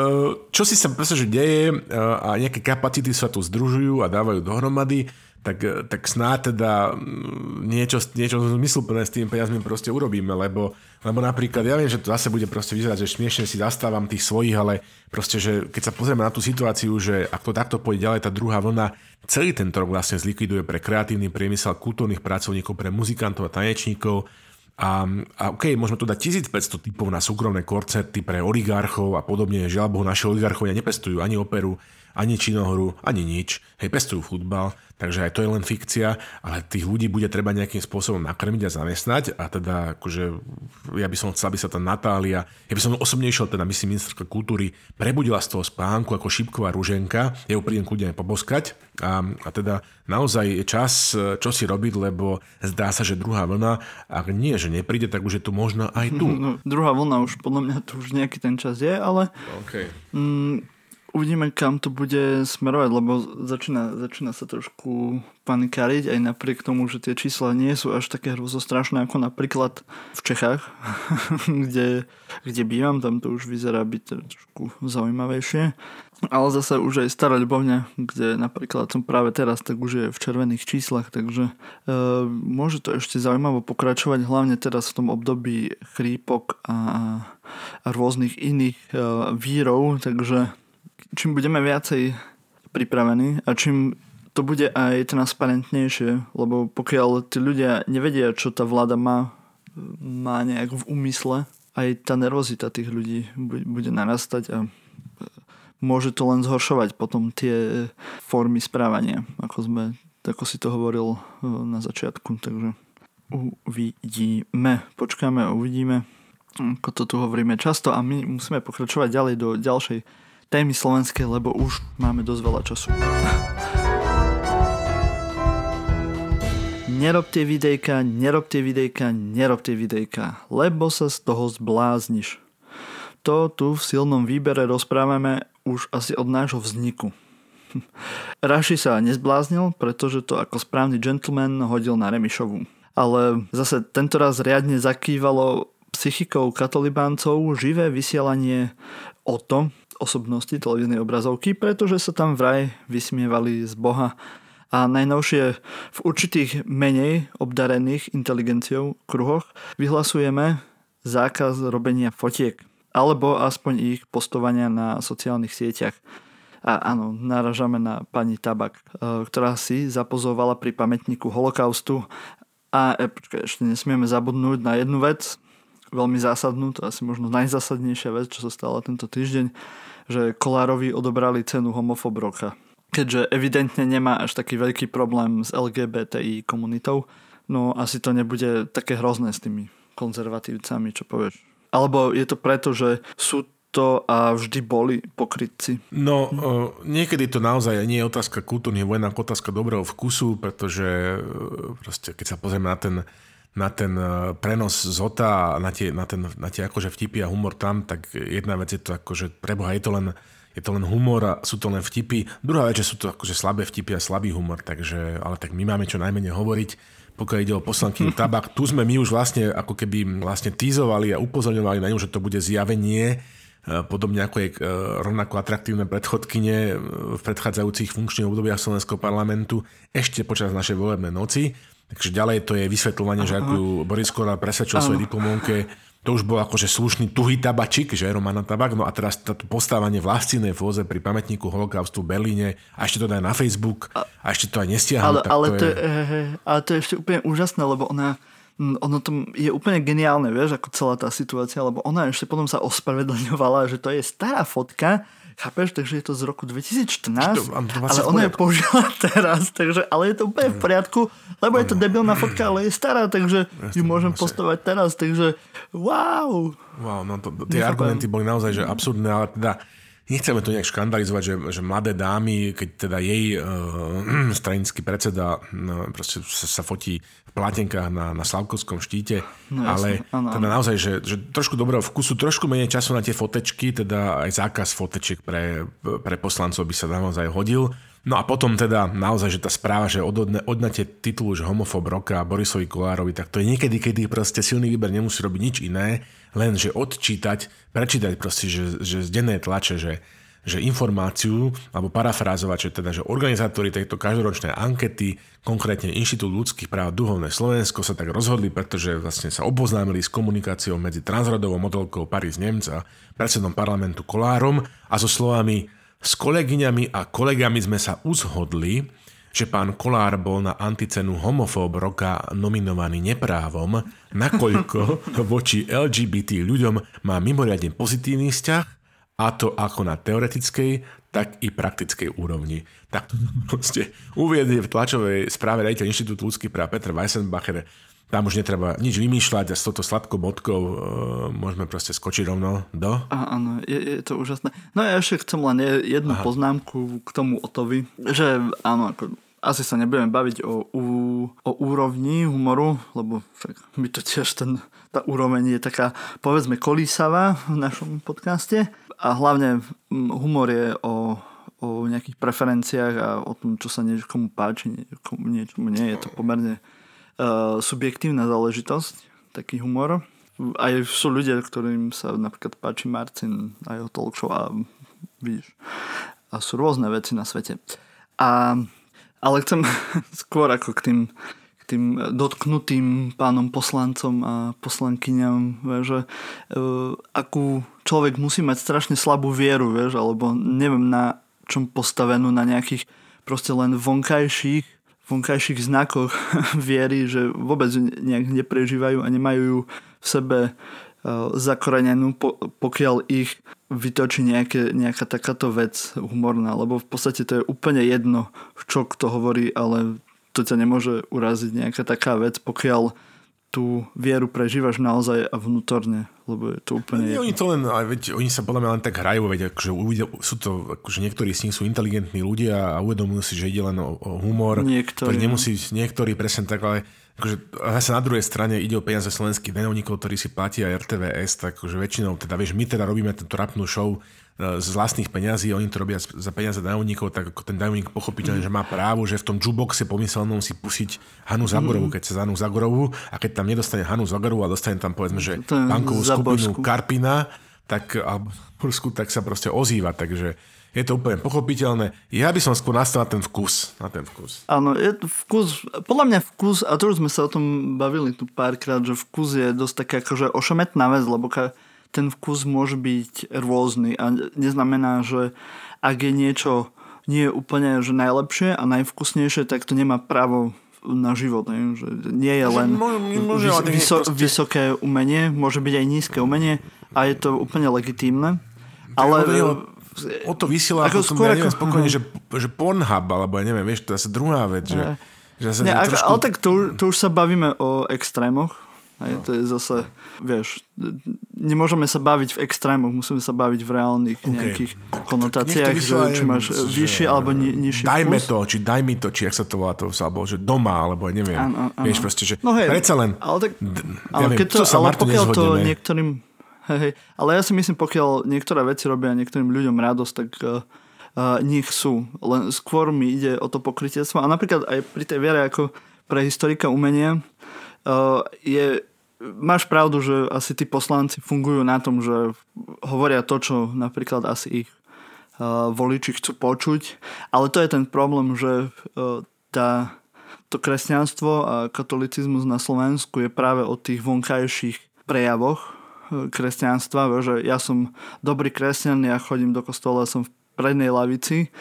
čo si sa že deje e, a nejaké kapacity sa tu združujú a dávajú dohromady tak, tak snáď teda mm, niečo, niečo zmysluplné s tými peniazmi proste urobíme, lebo, lebo napríklad, ja viem, že to zase bude proste vyzerať, že smiešne si zastávam tých svojich, ale proste, že keď sa pozrieme na tú situáciu, že ak to takto pôjde ďalej, tá druhá vlna celý ten rok vlastne zlikviduje pre kreatívny priemysel, kultúrnych pracovníkov, pre muzikantov a tanečníkov, a, a OK, môžeme tu dať 1500 typov na súkromné koncerty pre oligarchov a podobne. Žiaľ Bohu, naši oligarchovia nepestujú ani operu, ani činohru, ani nič. Hej, pestujú futbal, takže aj to je len fikcia, ale tých ľudí bude treba nejakým spôsobom nakrmiť a zamestnať a teda akože ja by som chcel, aby sa tá Natália, ja by som osobne išiel, teda myslím ministerka kultúry, prebudila z toho spánku ako šipková ruženka, ja ju prídem kľudne poboskať a, a teda naozaj je čas, čo si robiť, lebo zdá sa, že druhá vlna, ak nie, že nepríde, tak už je tu možno aj tu. *laughs* No, druhá vlna už podľa mňa tu už nejaký ten čas je, ale okay. mm, uvidíme, kam to bude smerovať, lebo začína, začína sa trošku panikáriť aj napriek tomu, že tie čísla nie sú až také hrozostrašné ako napríklad v Čechách, *laughs* kde, kde bývam, tam to už vyzerá byť trošku zaujímavejšie. Ale zase už aj stará ľubovňa, kde napríklad som práve teraz, tak už je v červených číslach, takže e, môže to ešte zaujímavo pokračovať, hlavne teraz v tom období chrípok a, a rôznych iných e, vírov, takže čím budeme viacej pripravení a čím to bude aj transparentnejšie, lebo pokiaľ tí ľudia nevedia, čo tá vláda má, má nejak v úmysle, aj tá nervozita tých ľudí bude narastať a môže to len zhoršovať potom tie formy správania, ako sme, ako si to hovoril e, na začiatku, takže uvidíme, počkáme a uvidíme, ako to tu hovoríme často a my musíme pokračovať ďalej do ďalšej témy slovenské, lebo už máme dosť veľa času. *laughs* Nerobte videjka, nerobte videjka, nerobte videjka, lebo sa z toho zblázniš. To tu v silnom výbere rozprávame už asi od nášho vzniku. *laughs* Raši sa nezbláznil, pretože to ako správny gentleman hodil na Remišovu. Ale zase tento raz riadne zakývalo psychikou katolibáncov živé vysielanie o to, osobnosti televíznej obrazovky, pretože sa tam vraj vysmievali z Boha a najnovšie v určitých menej obdarených inteligenciou kruhoch vyhlasujeme zákaz robenia fotiek alebo aspoň ich postovania na sociálnych sieťach. A áno, naražame na pani Tabak, e, ktorá si zapozovala pri pamätníku holokaustu. A e, počkaj, ešte nesmieme zabudnúť na jednu vec, veľmi zásadnú, to asi možno najzásadnejšia vec, čo sa stala tento týždeň, že Kolárovi odobrali cenu homofob roka keďže evidentne nemá až taký veľký problém s LGBTI komunitou, no asi to nebude také hrozné s tými konzervatívcami, čo povieš. Alebo je to preto, že sú to a vždy boli pokrytci. No, o, niekedy to naozaj nie je otázka kultúrnych vojen, ako otázka dobrého vkusu, pretože proste, keď sa pozrieme na ten, na ten prenos z OTA a na tie, na, ten, na tie akože vtipy a humor tam, tak jedna vec je to akože, preboha, je to len je to len humor a sú to len vtipy. Druhá vec, že sú to akože slabé vtipy a slabý humor, takže, ale tak my máme čo najmenej hovoriť. Pokiaľ ide o poslanky *laughs* tabak, tu sme my už vlastne ako keby vlastne týzovali a upozorňovali na ňu, že to bude zjavenie, e, podobne ako je e, rovnako atraktívne predchodkyne e, v predchádzajúcich funkčných obdobiach Slovenského parlamentu ešte počas našej volebnej noci. Takže ďalej to je vysvetľovanie, že ako Boris Korál presvedčil svojej diplomovke, to už bol akože slušný tuhý tabačik, že Romana Tabak, no a teraz to postávanie v Lascinej fóze pri pamätníku holokaustu v Berlíne. A ešte to dá na Facebook. A, ešte to aj nestiahnu. Ale, ale, to je... Je, ale to je ešte úplne úžasné, lebo ona ono to je úplne geniálne, vieš, ako celá tá situácia, lebo ona ešte potom sa ospravedlňovala, že to je stará fotka, Chápeš? Takže je to z roku 2014, to, ale ona je použila *laughs* teraz, takže, ale je to úplne v poriadku, lebo je to debilná fotka, ale je stará, takže ju môžem postovať teraz, takže wow. Wow, no to, tie Nechápam. argumenty boli naozaj že absurdné, ale teda nechceme to nejak škandalizovať, že, že mladé dámy, keď teda jej uh, *clears throat* stranický predseda uh, proste sa, sa fotí plátenkách na, na Slavkovskom štíte, no, ale ano, teda ano. naozaj, že, že trošku dobrého vkusu, trošku menej času na tie fotečky, teda aj zákaz fotečiek pre, pre poslancov by sa naozaj hodil. No a potom teda naozaj, že tá správa, že odne, odnate titulu, že homofob roka Borisovi Kolárovi, tak to je niekedy, kedy proste silný výber nemusí robiť nič iné, len že odčítať, prečítať proste, že, že z dennej tlače, že že informáciu, alebo parafrázovať, že teda, že organizátori tejto každoročnej ankety, konkrétne Inštitút ľudských práv Duhovné Slovensko sa tak rozhodli, pretože vlastne sa oboznámili s komunikáciou medzi transrodovou modelkou Paris Nemca, predsedom parlamentu Kolárom a so slovami s kolegyňami a kolegami sme sa uzhodli, že pán Kolár bol na anticenu homofób roka nominovaný neprávom, nakoľko voči LGBT ľuďom má mimoriadne pozitívny vzťah a to ako na teoretickej, tak i praktickej úrovni. Tak *laughs* to proste uviedli v tlačovej správe rejiteľ Inštitútu ľudských práv Petr Weissenbacher. Tam už netreba nič vymýšľať a s touto sladkou bodkou uh, môžeme proste skočiť rovno do... Á, áno, je, je to úžasné. No ja ešte chcem len jednu Aha. poznámku k tomu Otovi, že áno, ako asi sa nebudeme baviť o, o, o úrovni humoru, lebo však my to tiež ten, tá úroveň je taká, povedzme, kolísavá v našom podcaste a hlavne humor je o, o nejakých preferenciách a o tom, čo sa niekomu páči, niekomu, niečomu nie. Je to pomerne uh, subjektívna záležitosť, taký humor. Aj sú ľudia, ktorým sa napríklad páči Marcin a jeho talk show a vidíš. A sú rôzne veci na svete. A, ale chcem *laughs* skôr ako k tým tým dotknutým pánom poslancom a poslankyňam, že uh, akú človek musí mať strašne slabú vieru, vieš, alebo neviem na čom postavenú, na nejakých proste len vonkajších vonkajších znakoch *laughs* viery, že vôbec nejak neprežívajú a nemajú ju v sebe zakorenenú, po, pokiaľ ich vytočí nejaké, nejaká takáto vec humorná, lebo v podstate to je úplne jedno, čo kto hovorí, ale to ťa nemôže uraziť nejaká taká vec, pokiaľ tú vieru prežívaš naozaj a vnútorne. lebo je to úplne... Nie, oni to len, ale veď, oni sa podľa mňa len tak hrajú, veď akože sú to, akože niektorí z nich sú inteligentní ľudia a uvedomujú si, že ide len o, o humor. Niektorí. nemusí, niektorí presne tak, ale akože zase na druhej strane ide o peniaze slovenských denovníkov, ktorí si platia RTVS, tak akože väčšinou, teda vieš, my teda robíme túto rapnú show e, z vlastných peňazí, oni to robia za peniaze daňovníkov, tak ako ten daňovník pochopiteľne, mm. že má právo, že v tom jukeboxe pomyselnom si pusiť Hanu Zagorovú, mm. keď sa Hanu Zagorovú a keď tam nedostane Hanu Zagorovú a dostane tam povedzme, že bankovú skupinu Karpina, tak, alebo tak sa proste ozýva, takže je to úplne pochopiteľné. Ja by som skôr nastal na ten vkus. Na ten vkus. Áno, je to vkus, podľa mňa vkus, a to už sme sa o tom bavili tu párkrát, že vkus je dosť taká akože ošemetná vec, lebo ten vkus môže byť rôzny a neznamená, že ak je niečo nie je úplne že najlepšie a najvkusnejšie, tak to nemá právo na život. Ne? Že nie je len môže, vyso, vysoké umenie, môže byť aj nízke umenie a je to úplne legitímne. Ale o to vysiela ako skôr ja ako... spokojne, že, že Pornhub, alebo ja neviem, vieš, to je zase druhá vec, že, že zase ne, trošku... Ale tak to, to už sa bavíme o extrémoch, aj no. to je zase, vieš, nemôžeme sa baviť v extrémoch, musíme sa baviť v reálnych okay. nejakých konotáciách, že, či máš že, vyšší alebo ni, nižší Dajme vkus. to, či daj mi to, či ak sa to volá to, alebo že doma, alebo neviem. Ano, ano. Vieš proste, že no hej, predsa len... Ale, tak, ale, keď to, ale pokiaľ to niektorým Hej, ale ja si myslím, pokiaľ niektoré veci robia niektorým ľuďom radosť, tak uh, uh, nech sú. Len skôr mi ide o to pokrytectvo. A napríklad aj pri tej viere ako pre historika umenia uh, je máš pravdu, že asi tí poslanci fungujú na tom, že hovoria to, čo napríklad asi ich uh, voliči chcú počuť, ale to je ten problém, že uh, tá, to kresťanstvo a katolicizmus na Slovensku je práve o tých vonkajších prejavoch kresťanstva, že ja som dobrý kresťan, ja chodím do kostola, som v prednej lavici,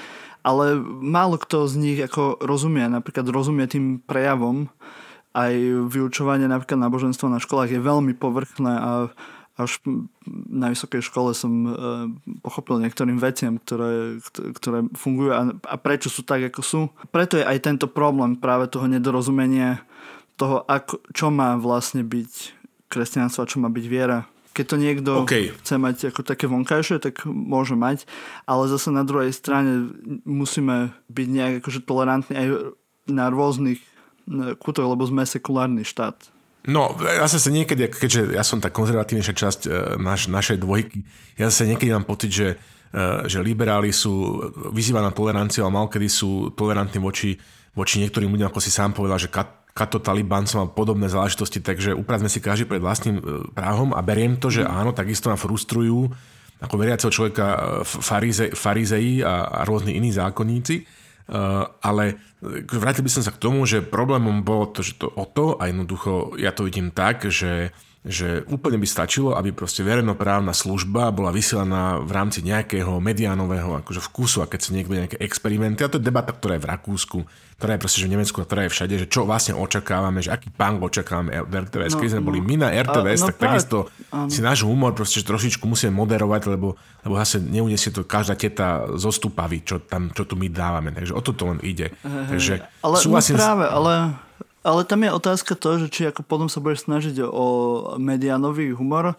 ale málo kto z nich ako rozumie, napríklad rozumie tým prejavom, aj vyučovanie napríklad náboženstva na školách je veľmi povrchné a až na vysokej škole som e, pochopil niektorým veciam, ktoré, ktoré fungujú a, a prečo sú tak, ako sú. Preto je aj tento problém práve toho nedorozumenia toho, ako, čo má vlastne byť kresťanstvo a čo má byť viera. Keď to niekto okay. chce mať ako také vonkajšie, tak môže mať, ale zase na druhej strane musíme byť nejak akože tolerantní aj na rôznych kútoch, lebo sme sekulárny štát. No, ja sa niekedy, keďže ja som tá konzervatívnejšia časť e, naš, našej dvojky, ja sa niekedy mám pocit, že, e, že liberáli sú vyzývaná toleranciu a malkedy sú tolerantní voči, voči niektorým ľuďom, ako si sám povedal, že kat, Kato Taliban som mal podobné záležitosti, takže upravme si každý pred vlastným e, práhom a beriem to, že áno, takisto ma frustrujú ako veriaceho človeka e, farize, farizeji a, a rôzni iní zákonníci, uh, ale vrátil by som sa k tomu, že problémom bolo to, že to o to a jednoducho ja to vidím tak, že že úplne by stačilo, aby proste verejnoprávna služba bola vysielaná v rámci nejakého mediánového akože vkusu a keď sa niekto nejaké experimenty, a to je debata, ktorá je v Rakúsku, ktorá je proste že v Nemecku a ktorá je všade, že čo vlastne očakávame, že aký punk očakávame v RTVS. No, Keď sme no. boli my na RTVS, no, tak práve, takisto um. si náš humor proste že trošičku musíme moderovať, lebo, lebo zase neuniesie to každá teta zo stupavy, čo, tam, čo tu my dávame. Takže o toto len ide. Hey, Takže ale, súhlasím no práve, ale ale tam je otázka to, že či ako potom sa budeš snažiť o medianový humor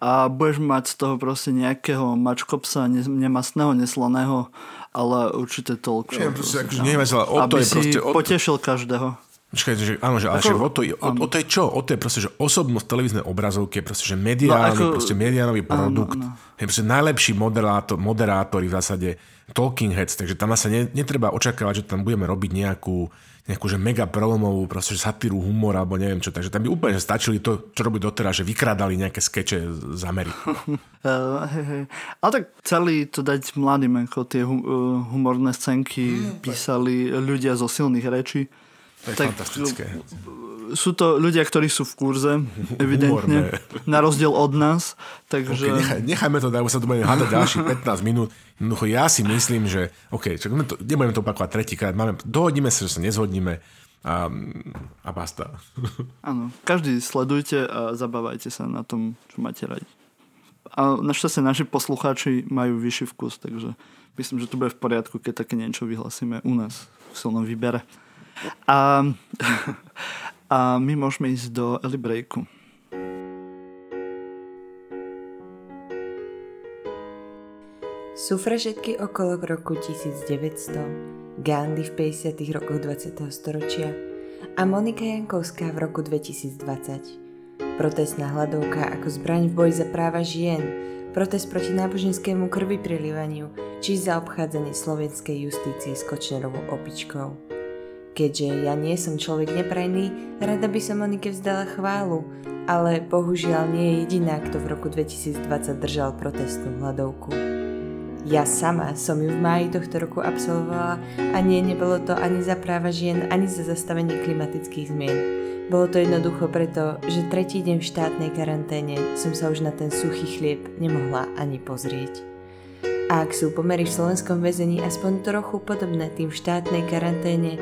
a budeš mať z toho proste nejakého mačkopsa ne, nemastného, neslaného, ale určite toľko. Nie, proste, akože, ale o to je proste... Potešil každého. Počkaj, že, áno, že, ale že o, to, o, o, to je čo? O to je proste, že osobnosť televíznej obrazovky je proste, že mediálny, no, ako, proste mediánový produkt. Áno, áno. Je proste najlepší moderátor, moderátori v zásade talking heads, takže tam sa ne, netreba očakávať, že tam budeme robiť nejakú nejakú že mega prelomovú proste satíru, humor alebo neviem čo. Takže tam by úplne že stačili to, čo robí doteraz, že vykrádali nejaké skeče z Ameriky. uh, hey. Ale tak chceli to dať mladým, ako tie humorné scénky mm, písali ľudia zo silných rečí. To je tak, fantastické. Sú to ľudia, ktorí sú v kurze, evidentne, Humorné. na rozdiel od nás. Takže... Okay, nechaj, nechajme to, dajme sa tu budeme hádať ďalších *laughs* 15 minút. Jednoducho ja si myslím, že OK, čak, to, nebudeme to opakovať tretíkrát, máme, dohodnime sa, že sa nezhodníme a, a basta. *laughs* Áno, každý sledujte a zabávajte sa na tom, čo máte radi. A našťastie naši poslucháči majú vyšší vkus, takže myslím, že to bude v poriadku, keď také niečo vyhlasíme u nás v silnom výbere. A, *laughs* a my môžeme ísť do early breaku. Sufražetky okolo roku 1900, Gandhi v 50. rokoch 20. storočia a Monika Jankovská v roku 2020. Protestná hladovka ako zbraň v boji za práva žien, protest proti náboženskému krvi prilivaniu či zaobchádzanie slovenskej justície s Kočnerovou opičkou. Keďže ja nie som človek neprajný, rada by som Monike vzdala chválu, ale bohužiaľ nie je jediná, kto v roku 2020 držal protestnú hladovku. Ja sama som ju v máji tohto roku absolvovala a nie, nebolo to ani za práva žien, ani za zastavenie klimatických zmien. Bolo to jednoducho preto, že tretí deň v štátnej karanténe som sa už na ten suchý chlieb nemohla ani pozrieť. A ak sú pomery v slovenskom väzení aspoň trochu podobné tým v štátnej karanténe,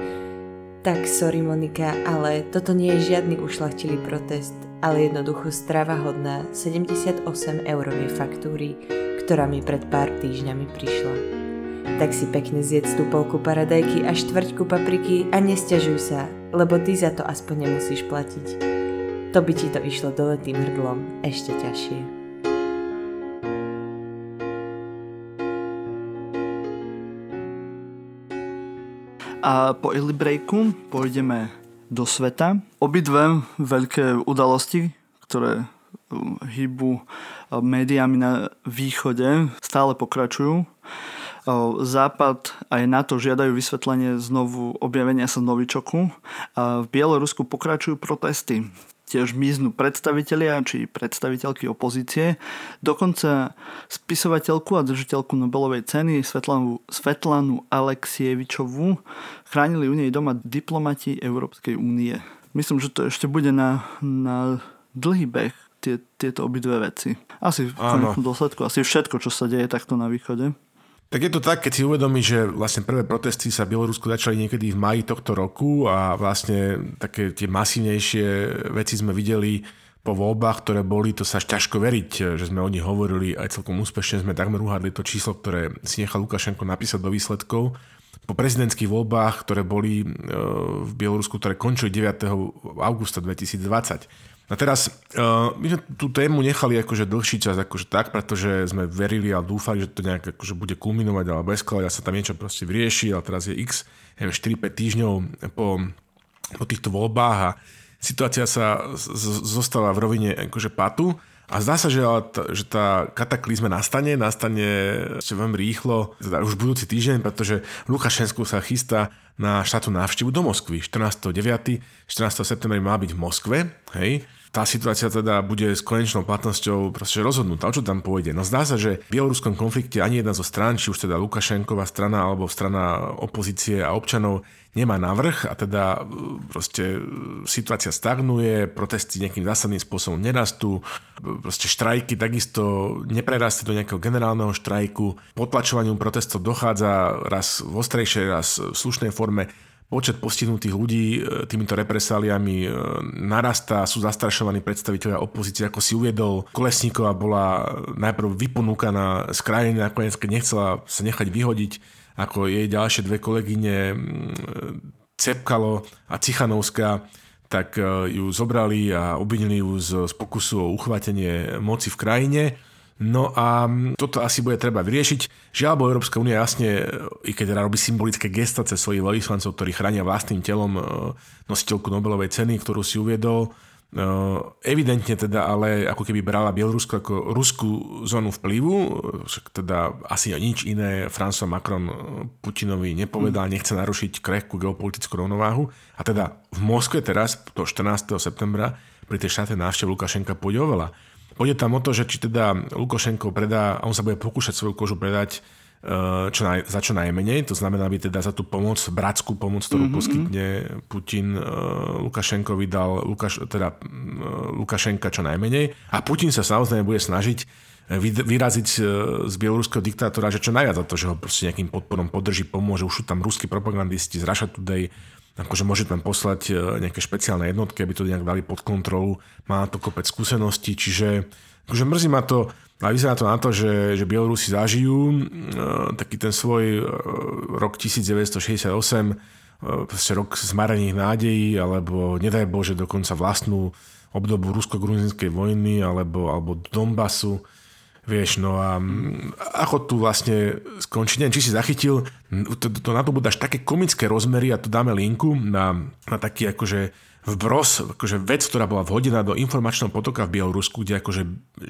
tak sorry Monika, ale toto nie je žiadny ušlachtilý protest, ale jednoducho strava hodná 78 eurovej faktúry, ktorá mi pred pár týždňami prišla. Tak si pekne zjedz tú polku paradajky a štvrťku papriky a nestiažuj sa, lebo ty za to aspoň nemusíš platiť. To by ti to išlo dole tým hrdlom ešte ťažšie. A po early breaku pôjdeme do sveta. Obidve veľké udalosti, ktoré um, hýbu um, médiami na východe, stále pokračujú. Západ aj na to žiadajú vysvetlenie znovu objavenia sa novičoku. A v Bielorusku pokračujú protesty tiež miznú predstavitelia či predstaviteľky opozície. Dokonca spisovateľku a držiteľku Nobelovej ceny Svetlanu, Svetlanu Aleksievičovú chránili u nej doma diplomati Európskej únie. Myslím, že to ešte bude na, na dlhý beh tie, tieto obidve veci. Asi v konečnom dôsledku, asi všetko, čo sa deje takto na východe. Tak je to tak, keď si uvedomí, že vlastne prvé protesty sa v Bielorusku začali niekedy v maji tohto roku a vlastne také tie masívnejšie veci sme videli po voľbách, ktoré boli, to sa až ťažko veriť, že sme o nich hovorili aj celkom úspešne, sme takmer uhádli to číslo, ktoré si nechal Lukašenko napísať do výsledkov. Po prezidentských voľbách, ktoré boli e, v Bielorusku, ktoré končili 9. augusta 2020, a teraz uh, my sme tú tému nechali akože dlhší čas akože tak, pretože sme verili a dúfali, že to nejak akože bude kulminovať alebo eskalovať a sa tam niečo proste vyrieši, ale teraz je x, 4-5 týždňov po, po týchto voľbách a situácia sa z- zostáva v rovine akože patu. A zdá sa, že, že tá kataklizma nastane, nastane ešte veľmi rýchlo, teda už budúci týždeň, pretože Lukašensko sa chystá na štátnu návštevu do Moskvy. 14.9. 14. septembra má byť v Moskve, hej, tá situácia teda bude s konečnou platnosťou proste rozhodnutá. O čo tam pôjde? No zdá sa, že v bieloruskom konflikte ani jedna zo strán, či už teda Lukašenková strana alebo strana opozície a občanov nemá navrh a teda e, proste e, situácia stagnuje, protesty nejakým zásadným spôsobom nerastú, e, proste štrajky takisto neprerastú do nejakého generálneho štrajku, potlačovaniu protestov dochádza raz v ostrejšej, raz v slušnej forme počet postihnutých ľudí e, týmito represáliami e, narastá, sú zastrašovaní predstaviteľia opozície, ako si uviedol. Kolesníková bola najprv vyponúkaná z krajiny, nakoniec keď nechcela sa nechať vyhodiť, ako jej ďalšie dve kolegyne Cepkalo a Cichanovská, tak e, ju zobrali a obvinili ju z, pokusu o uchvátenie moci v krajine. No a toto asi bude treba vyriešiť. Žiaľ, bo Európska únia jasne, i keď teda robí symbolické gesta cez svojich veľvyslancov, ktorí chránia vlastným telom e, nositeľku Nobelovej ceny, ktorú si uviedol, e, evidentne teda ale ako keby brala Bielorusko ako ruskú zónu vplyvu, však teda asi nič iné François Macron Putinovi nepovedal, mm. nechce narušiť krehkú geopolitickú rovnováhu. A teda v Moskve teraz, do 14. septembra, pri tej štátnej návšteve Lukašenka pôjde oveľa. Pôjde tam o to, že či teda Lukošenko predá, a on sa bude pokúšať svoju kožu predať e, čo naj, za čo najmenej, to znamená, aby teda za tú pomoc, bratskú pomoc, ktorú mm-hmm. poskytne Putin uh, Lukašenkovi dal Lukaš, teda, uh, Lukašenka čo najmenej. A Putin sa samozrejme bude snažiť vyraziť z bieloruského diktátora, že čo najviac za to, že ho proste nejakým podporom podrží, pomôže. Už sú tam ruskí propagandisti z Russia Today, akože môže tam poslať e, nejaké špeciálne jednotky, aby to nejak dali pod kontrolu. Má to kopec skúseností, čiže akože mrzí ma to, a vyzerá to na to, že, že Bielorusi zažijú e, taký ten svoj e, rok 1968, e, rok zmarených nádejí, alebo nedaj Bože dokonca vlastnú obdobu rusko-gruzinskej vojny alebo, alebo Donbasu. Vieš, no a ako tu vlastne skončí, neviem, či si zachytil, to, to na to budú až také komické rozmery a tu dáme linku na, na taký akože vbros, akože vec, ktorá bola vhodená do informačného potoka v Bielorusku, kde akože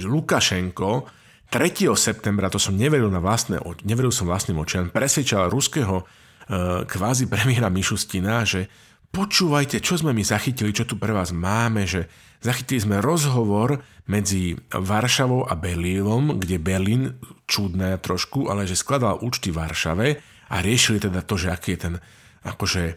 Lukašenko 3. septembra, to som neveril, na vlastné, neveril som vlastným očiam, presvedčal ruského uh, kvázi premiéra Mišustina, že počúvajte, čo sme my zachytili, čo tu pre vás máme, že zachytili sme rozhovor medzi Varšavou a Berlínom, kde Berlín, čudné trošku, ale že skladal účty Varšave a riešili teda to, že aký je ten akože e,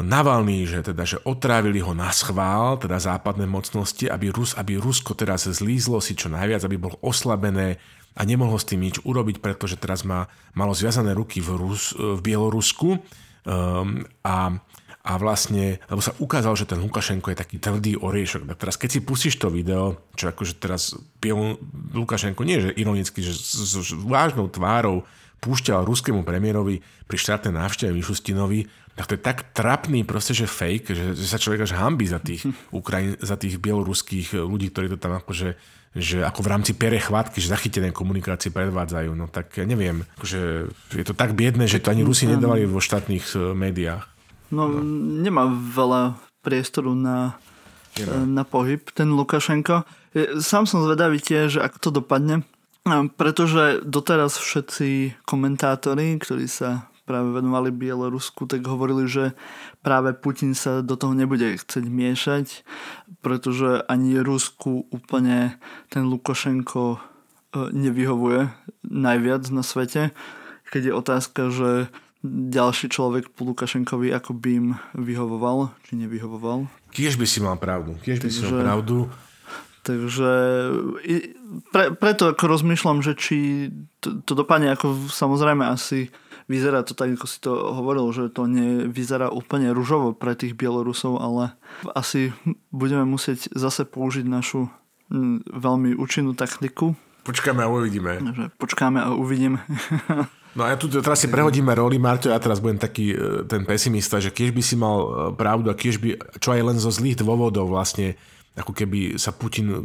Navalný, že teda, že otrávili ho na schvál, teda západné mocnosti, aby, Rus, aby Rusko teraz zlízlo si čo najviac, aby bolo oslabené a nemohlo s tým nič urobiť, pretože teraz má, malo zviazané ruky v, Rus, v Bielorusku. Um, a a vlastne, lebo sa ukázalo, že ten Lukašenko je taký tvrdý oriešok. Tak teraz, keď si pustíš to video, čo akože teraz Lukašenko nie že ironicky, že s, s vážnou tvárou púšťal ruskému premiérovi pri štátnej návšteve Mišustinovi, tak to je tak trapný proste, že fake, že, že sa človek až hambí za tých, *laughs* Ukrajin, za tých bieloruských ľudí, ktorí to tam akože že ako v rámci pere chvátky, že zachytené komunikácie predvádzajú. No tak ja neviem, že je to tak biedné, že to ani Rusi nedávali vo štátnych eh, médiách. No, no. nemá veľa priestoru na, na pohyb ten Lukašenko. Sám som zvedavý tiež, ako to dopadne, pretože doteraz všetci komentátori, ktorí sa práve venovali Bielorusku, tak hovorili, že práve Putin sa do toho nebude chcieť miešať, pretože ani Rusku úplne ten Lukašenko e, nevyhovuje najviac na svete. Keď je otázka, že ďalší človek po Lukašenkovi ako by im vyhovoval, či nevyhovoval. Kiež by si mal pravdu. Kiež by takže, si mal pravdu. Takže pre, preto ako rozmýšľam, že či to, to dopadne ako samozrejme asi vyzerá to tak, ako si to hovoril, že to nevyzerá úplne ružovo pre tých Bielorusov, ale asi budeme musieť zase použiť našu veľmi účinnú taktiku. Počkáme a uvidíme. Počkáme a uvidíme. *laughs* No a ja tu teraz si prehodíme roli, Marto, ja teraz budem taký e, ten pesimista, že keď by si mal e, pravdu a keď by, čo aj len zo zlých dôvodov vlastne, ako keby sa Putin e,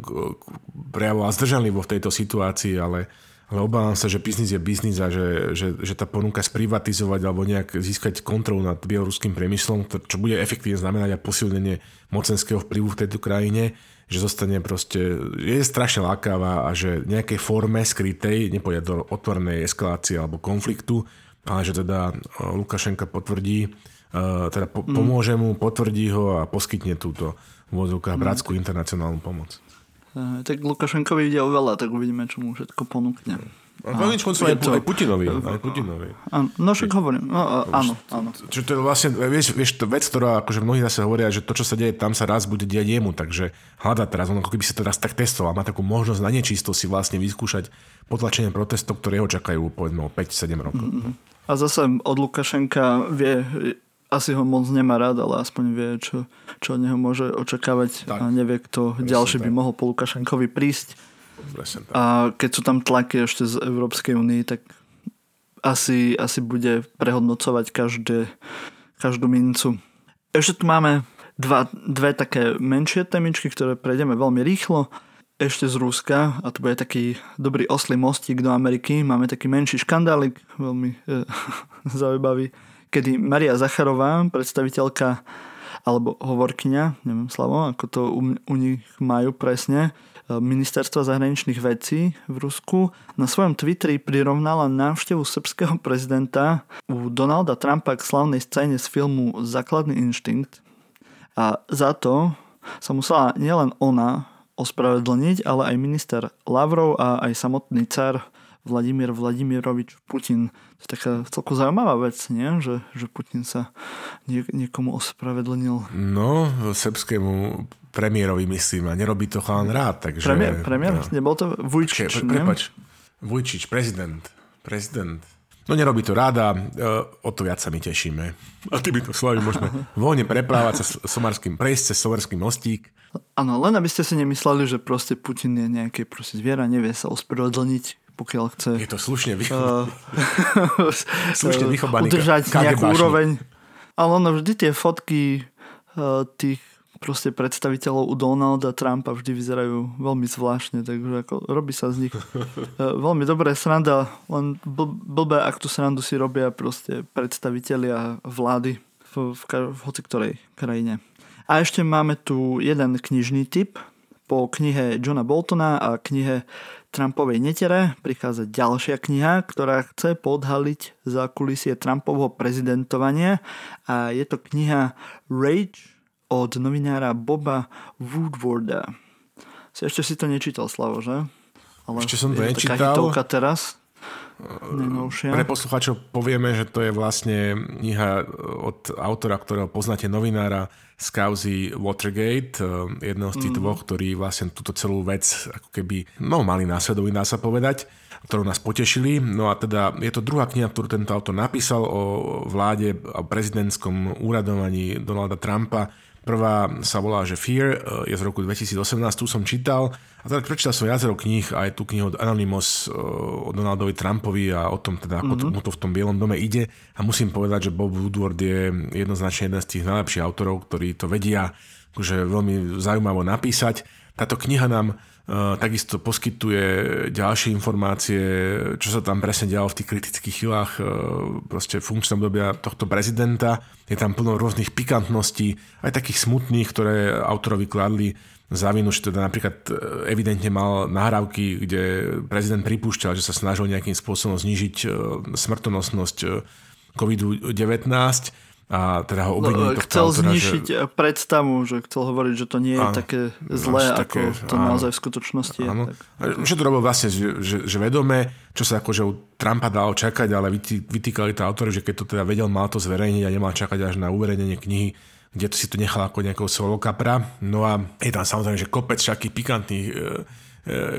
prejavoval zdržanlivo v tejto situácii, ale, ale obávam sa, že biznis je biznis a že, že, že tá ponuka sprivatizovať alebo nejak získať kontrolu nad bieloruským priemyslom, čo bude efektívne znamenať aj posilnenie mocenského vplyvu v tejto krajine, že zostane proste, je strašne lákavá a že nejakej forme skrytej nepôjde do otvornej eskalácie alebo konfliktu, ale že teda e, Lukašenka potvrdí, e, teda po, mm. pomôže mu, potvrdí ho a poskytne túto v bratskú internacionálnu pomoc. E, tak Lukašenkovi ide o veľa, tak uvidíme, čo mu všetko ponúkne. Konec koncov aj, to, aj Putinovi. Aj Putinovi. Áno, no však hovorím. No, áno, áno. Čiže to je vlastne, vieš, vieš to vec, ktorá akože mnohí zase hovoria, že to, čo sa deje tam, sa raz bude diať jemu, takže hľada teraz, on ako keby sa teraz tak testoval, má takú možnosť na nečisto si vlastne vyskúšať potlačenie protestov, ktoré ho čakajú povedzme o 5-7 rokov. Mm-hmm. A zase od Lukašenka vie, asi ho moc nemá rád, ale aspoň vie, čo, čo od neho môže očakávať tak. a nevie, kto ďalší by mohol po Lukašenkovi prísť. A keď sú tam tlaky ešte z Európskej únie, tak asi, asi bude prehodnocovať každé, každú mincu. Ešte tu máme dva, dve také menšie temičky, ktoré prejdeme veľmi rýchlo. Ešte z Ruska, a to bude taký dobrý oslý mostík do Ameriky. Máme taký menší škandálik, veľmi e, *laughs* zaujímavý, kedy Maria Zacharová, predstaviteľka alebo hovorkyňa, neviem slavo, ako to u, u nich majú presne, ministerstva zahraničných vecí v Rusku na svojom Twitteri prirovnala návštevu srbského prezidenta u Donalda Trumpa k slavnej scéne z filmu Základný inštinkt. A za to sa musela nielen ona ospravedlniť, ale aj minister Lavrov a aj samotný car Vladimír Vladimirovič Putin. To je taká celkom zaujímavá vec, nie? Že, že Putin sa nie, niekomu ospravedlnil. No, srbskému premiérovi myslím a nerobí to chalán rád. Takže, premiér? premiér? No. Nebol to Vujčič, Pre, prepač, Vujčič, prezident. Prezident. No nerobí to ráda, uh, o to viac sa my tešíme. A týmito slovami môžeme voľne preplávať sa somarským, prejsť cez somarský mostík. Áno, len aby ste si nemysleli, že proste Putin je nejaké proste zviera, nevie sa ospravedlniť, pokiaľ chce... Je to slušne vychovaný. *laughs* Uh, slušne vychovaný Udržať nejakú úroveň. Ale ono vždy tie fotky uh, tých proste predstaviteľov u Donalda Trumpa vždy vyzerajú veľmi zvláštne, takže ako robí sa z nich *laughs* veľmi dobré sranda, len blbé, ak tú srandu si robia proste predstavitelia vlády v, v, v hoci ktorej krajine. A ešte máme tu jeden knižný typ. Po knihe Johna Boltona a knihe Trumpovej netere prichádza ďalšia kniha, ktorá chce podhaliť za kulisie Trumpovho prezidentovania a je to kniha Rage od novinára Boba Woodwarda. Si ešte si to nečítal, Slavo, že? Ale ešte som to nečítal. Taká teraz. Nejnovšia. Pre poslucháčov povieme, že to je vlastne kniha od autora, ktorého poznáte, novinára z kauzy Watergate, eh, jedného z tých mm. dvoch, ktorí vlastne túto celú vec ako keby, no mali následový, dá sa povedať, ktorú nás potešili. No a teda je to druhá kniha, ktorú tento autor napísal o vláde a prezidentskom úradovaní Donalda Trumpa Prvá sa volá, že Fear, e, je z roku 2018, tu som čítal. A teda prečítal som viacero kníh, aj tú knihu od Anonymous e, o Donaldovi Trumpovi a o tom, teda, ako mm-hmm. mu to v tom Bielom dome ide. A musím povedať, že Bob Woodward je jednoznačne jeden z tých najlepších autorov, ktorí to vedia akože veľmi zaujímavo napísať. Táto kniha nám takisto poskytuje ďalšie informácie, čo sa tam presne dialo v tých kritických chvíľach eh, proste funkčného obdobia tohto prezidenta. Je tam plno rôznych pikantností, aj takých smutných, ktoré autorovi kladli za vinu, že teda napríklad eh, evidentne mal nahrávky, kde prezident pripúšťal, že sa snažil nejakým spôsobom znižiť smrtonosnosť COVID-19 a teda ho obvinili no, Chcel autora, znišiť že... predstavu, že chcel hovoriť, že to nie je áno, také zlé, ako také, to áno, naozaj v skutočnosti áno. je. Tak. Že to robil vlastne, že, že, vedome, čo sa akože u Trumpa dalo čakať, ale vytýkali to autori, že keď to teda vedel, mal to zverejniť a nemal čakať až na uverejnenie knihy, kde to si to nechal ako nejakého solokapra. No a je tam samozrejme, že kopec všakých pikantných e, e,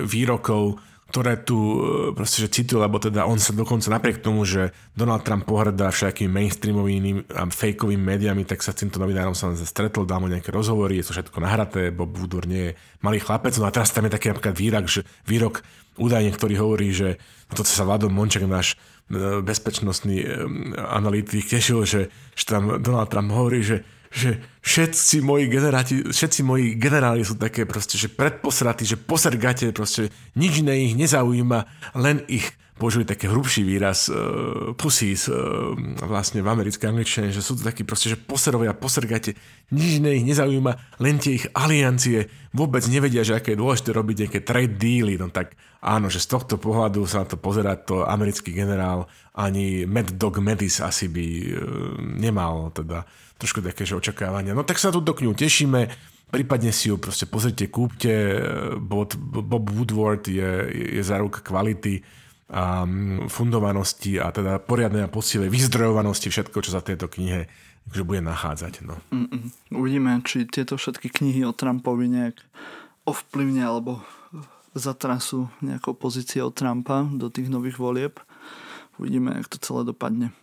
výrokov, ktoré tu e, proste, že citujú, lebo teda on sa dokonca napriek tomu, že Donald Trump pohrdá všetkými mainstreamovými a fakeovými médiami, tak sa s týmto novinárom sa stretol, dal mu nejaké rozhovory, je to všetko nahraté, Bob Woodward nie je malý chlapec, no a teraz tam je taký napríklad výrak, že výrok údajne, ktorý hovorí, že to sa Vladom Monček, náš e, bezpečnostný e, analytik, tešil, že, že tam Donald Trump hovorí, že že všetci moji generáti, všetci moji generáli sú také proste, že predposratí, že posergate, proste nič iné ich nezaujíma, len ich použili taký hrubší výraz uh, pussies uh, vlastne v americkej angličtine, že sú to takí proste, že poserovia, posergate, nič iné ich nezaujíma, len tie ich aliancie vôbec nevedia, že aké je dôležité robiť nejaké trade dealy, no tak áno, že z tohto pohľadu sa na to pozerať to americký generál ani Mad Dog Medis asi by uh, nemal teda trošku také, že očakávania. No tak sa tu do kňu tešíme, prípadne si ju proste pozrite, kúpte. Bob, Bob Woodward je, je záruka kvality a mm, fundovanosti a teda poriadnej a poctivej vyzdrojovanosti všetko, čo sa tejto knihe že bude nachádzať. No. Uvidíme, či tieto všetky knihy o Trumpovi nejak ovplyvne alebo zatrasú nejakou pozíciou Trumpa do tých nových volieb. Uvidíme, jak to celé dopadne.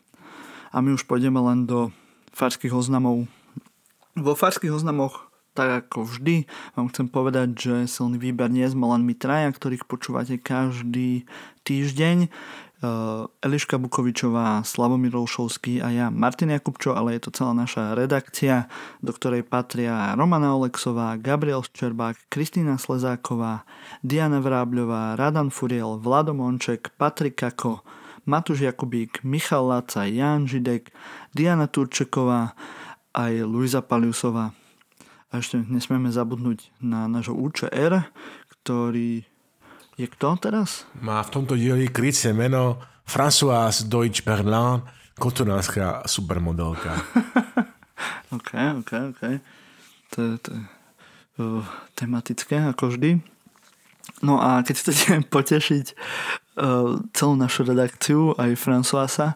A my už pôjdeme len do farských oznamov. Vo farských oznamoch tak ako vždy vám chcem povedať, že silný výber nie sme len my traja, ktorých počúvate každý týždeň. Uh, Eliška Bukovičová, Slavomír Olšovský a ja Martin Jakubčo, ale je to celá naša redakcia, do ktorej patria Romana Oleksová, Gabriel Ščerbák, Kristýna Slezáková, Diana Vrábľová, Radan Furiel, Vlado Monček, Patrik Kako, Matúš Jakubík, Michal Láca, Jan Židek, Diana Turčeková aj Luisa Paliusová. A ešte nesmieme zabudnúť na nášho UČR, ktorý je kto teraz? Má v tomto dieli krycie meno Françoise Deutsch Berlin, kotonárska supermodelka. *laughs* OK, OK, OK. To je, to je uh, tematické, ako vždy. No a keď chcete *laughs* potešiť celú našu redakciu, aj Françoisa,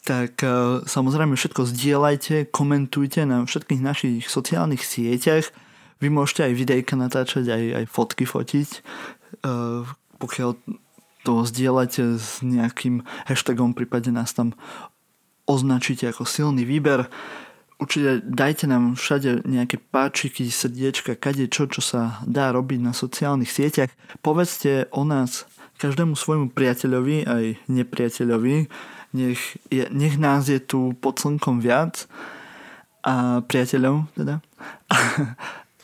tak uh, samozrejme všetko zdieľajte, komentujte na všetkých našich sociálnych sieťach. Vy môžete aj videjka natáčať, aj, aj fotky fotiť. Uh, pokiaľ to zdieľate s nejakým hashtagom, prípadne nás tam označíte ako silný výber. Určite dajte nám všade nejaké páčiky, srdiečka, kade čo, čo sa dá robiť na sociálnych sieťach. Povedzte o nás každému svojmu priateľovi, aj nepriateľovi, nech, je, nech nás je tu pod slnkom viac a priateľov teda. *laughs*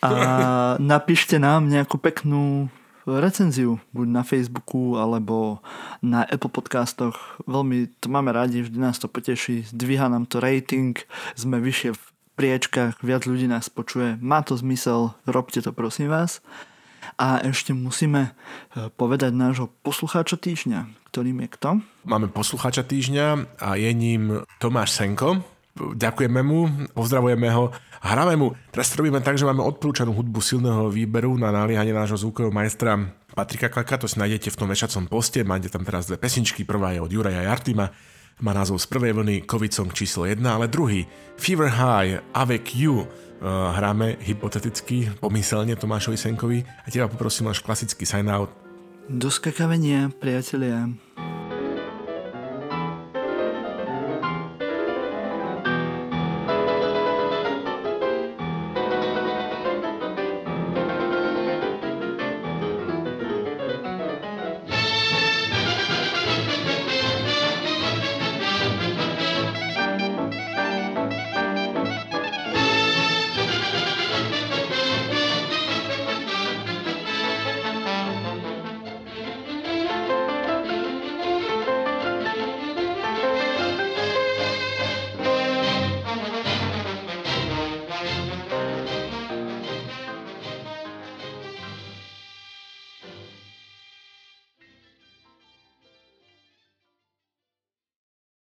A napíšte nám nejakú peknú recenziu, buď na Facebooku alebo na Apple podcastoch. Veľmi to máme radi, vždy nás to poteší, zdvíha nám to rating, sme vyššie v priečkách, viac ľudí nás počuje. Má to zmysel, robte to prosím vás. A ešte musíme e, povedať nášho poslucháča týždňa, ktorým je kto? Máme poslucháča týždňa a je ním Tomáš Senko. Ďakujeme mu, pozdravujeme ho hráme mu. Teraz robíme tak, že máme odporúčanú hudbu silného výberu na naliehanie nášho zvukového majstra Patrika Klaka, to si nájdete v tom vešacom poste, máte tam teraz dve pesničky, prvá je od Juraja Jartima, má názov z prvej vlny Covid Song číslo 1, ale druhý Fever High Avec You uh, hráme hypoteticky, pomyselne Tomášovi Senkovi a teba poprosím až klasický sign out. Do skakavenia, priatelia.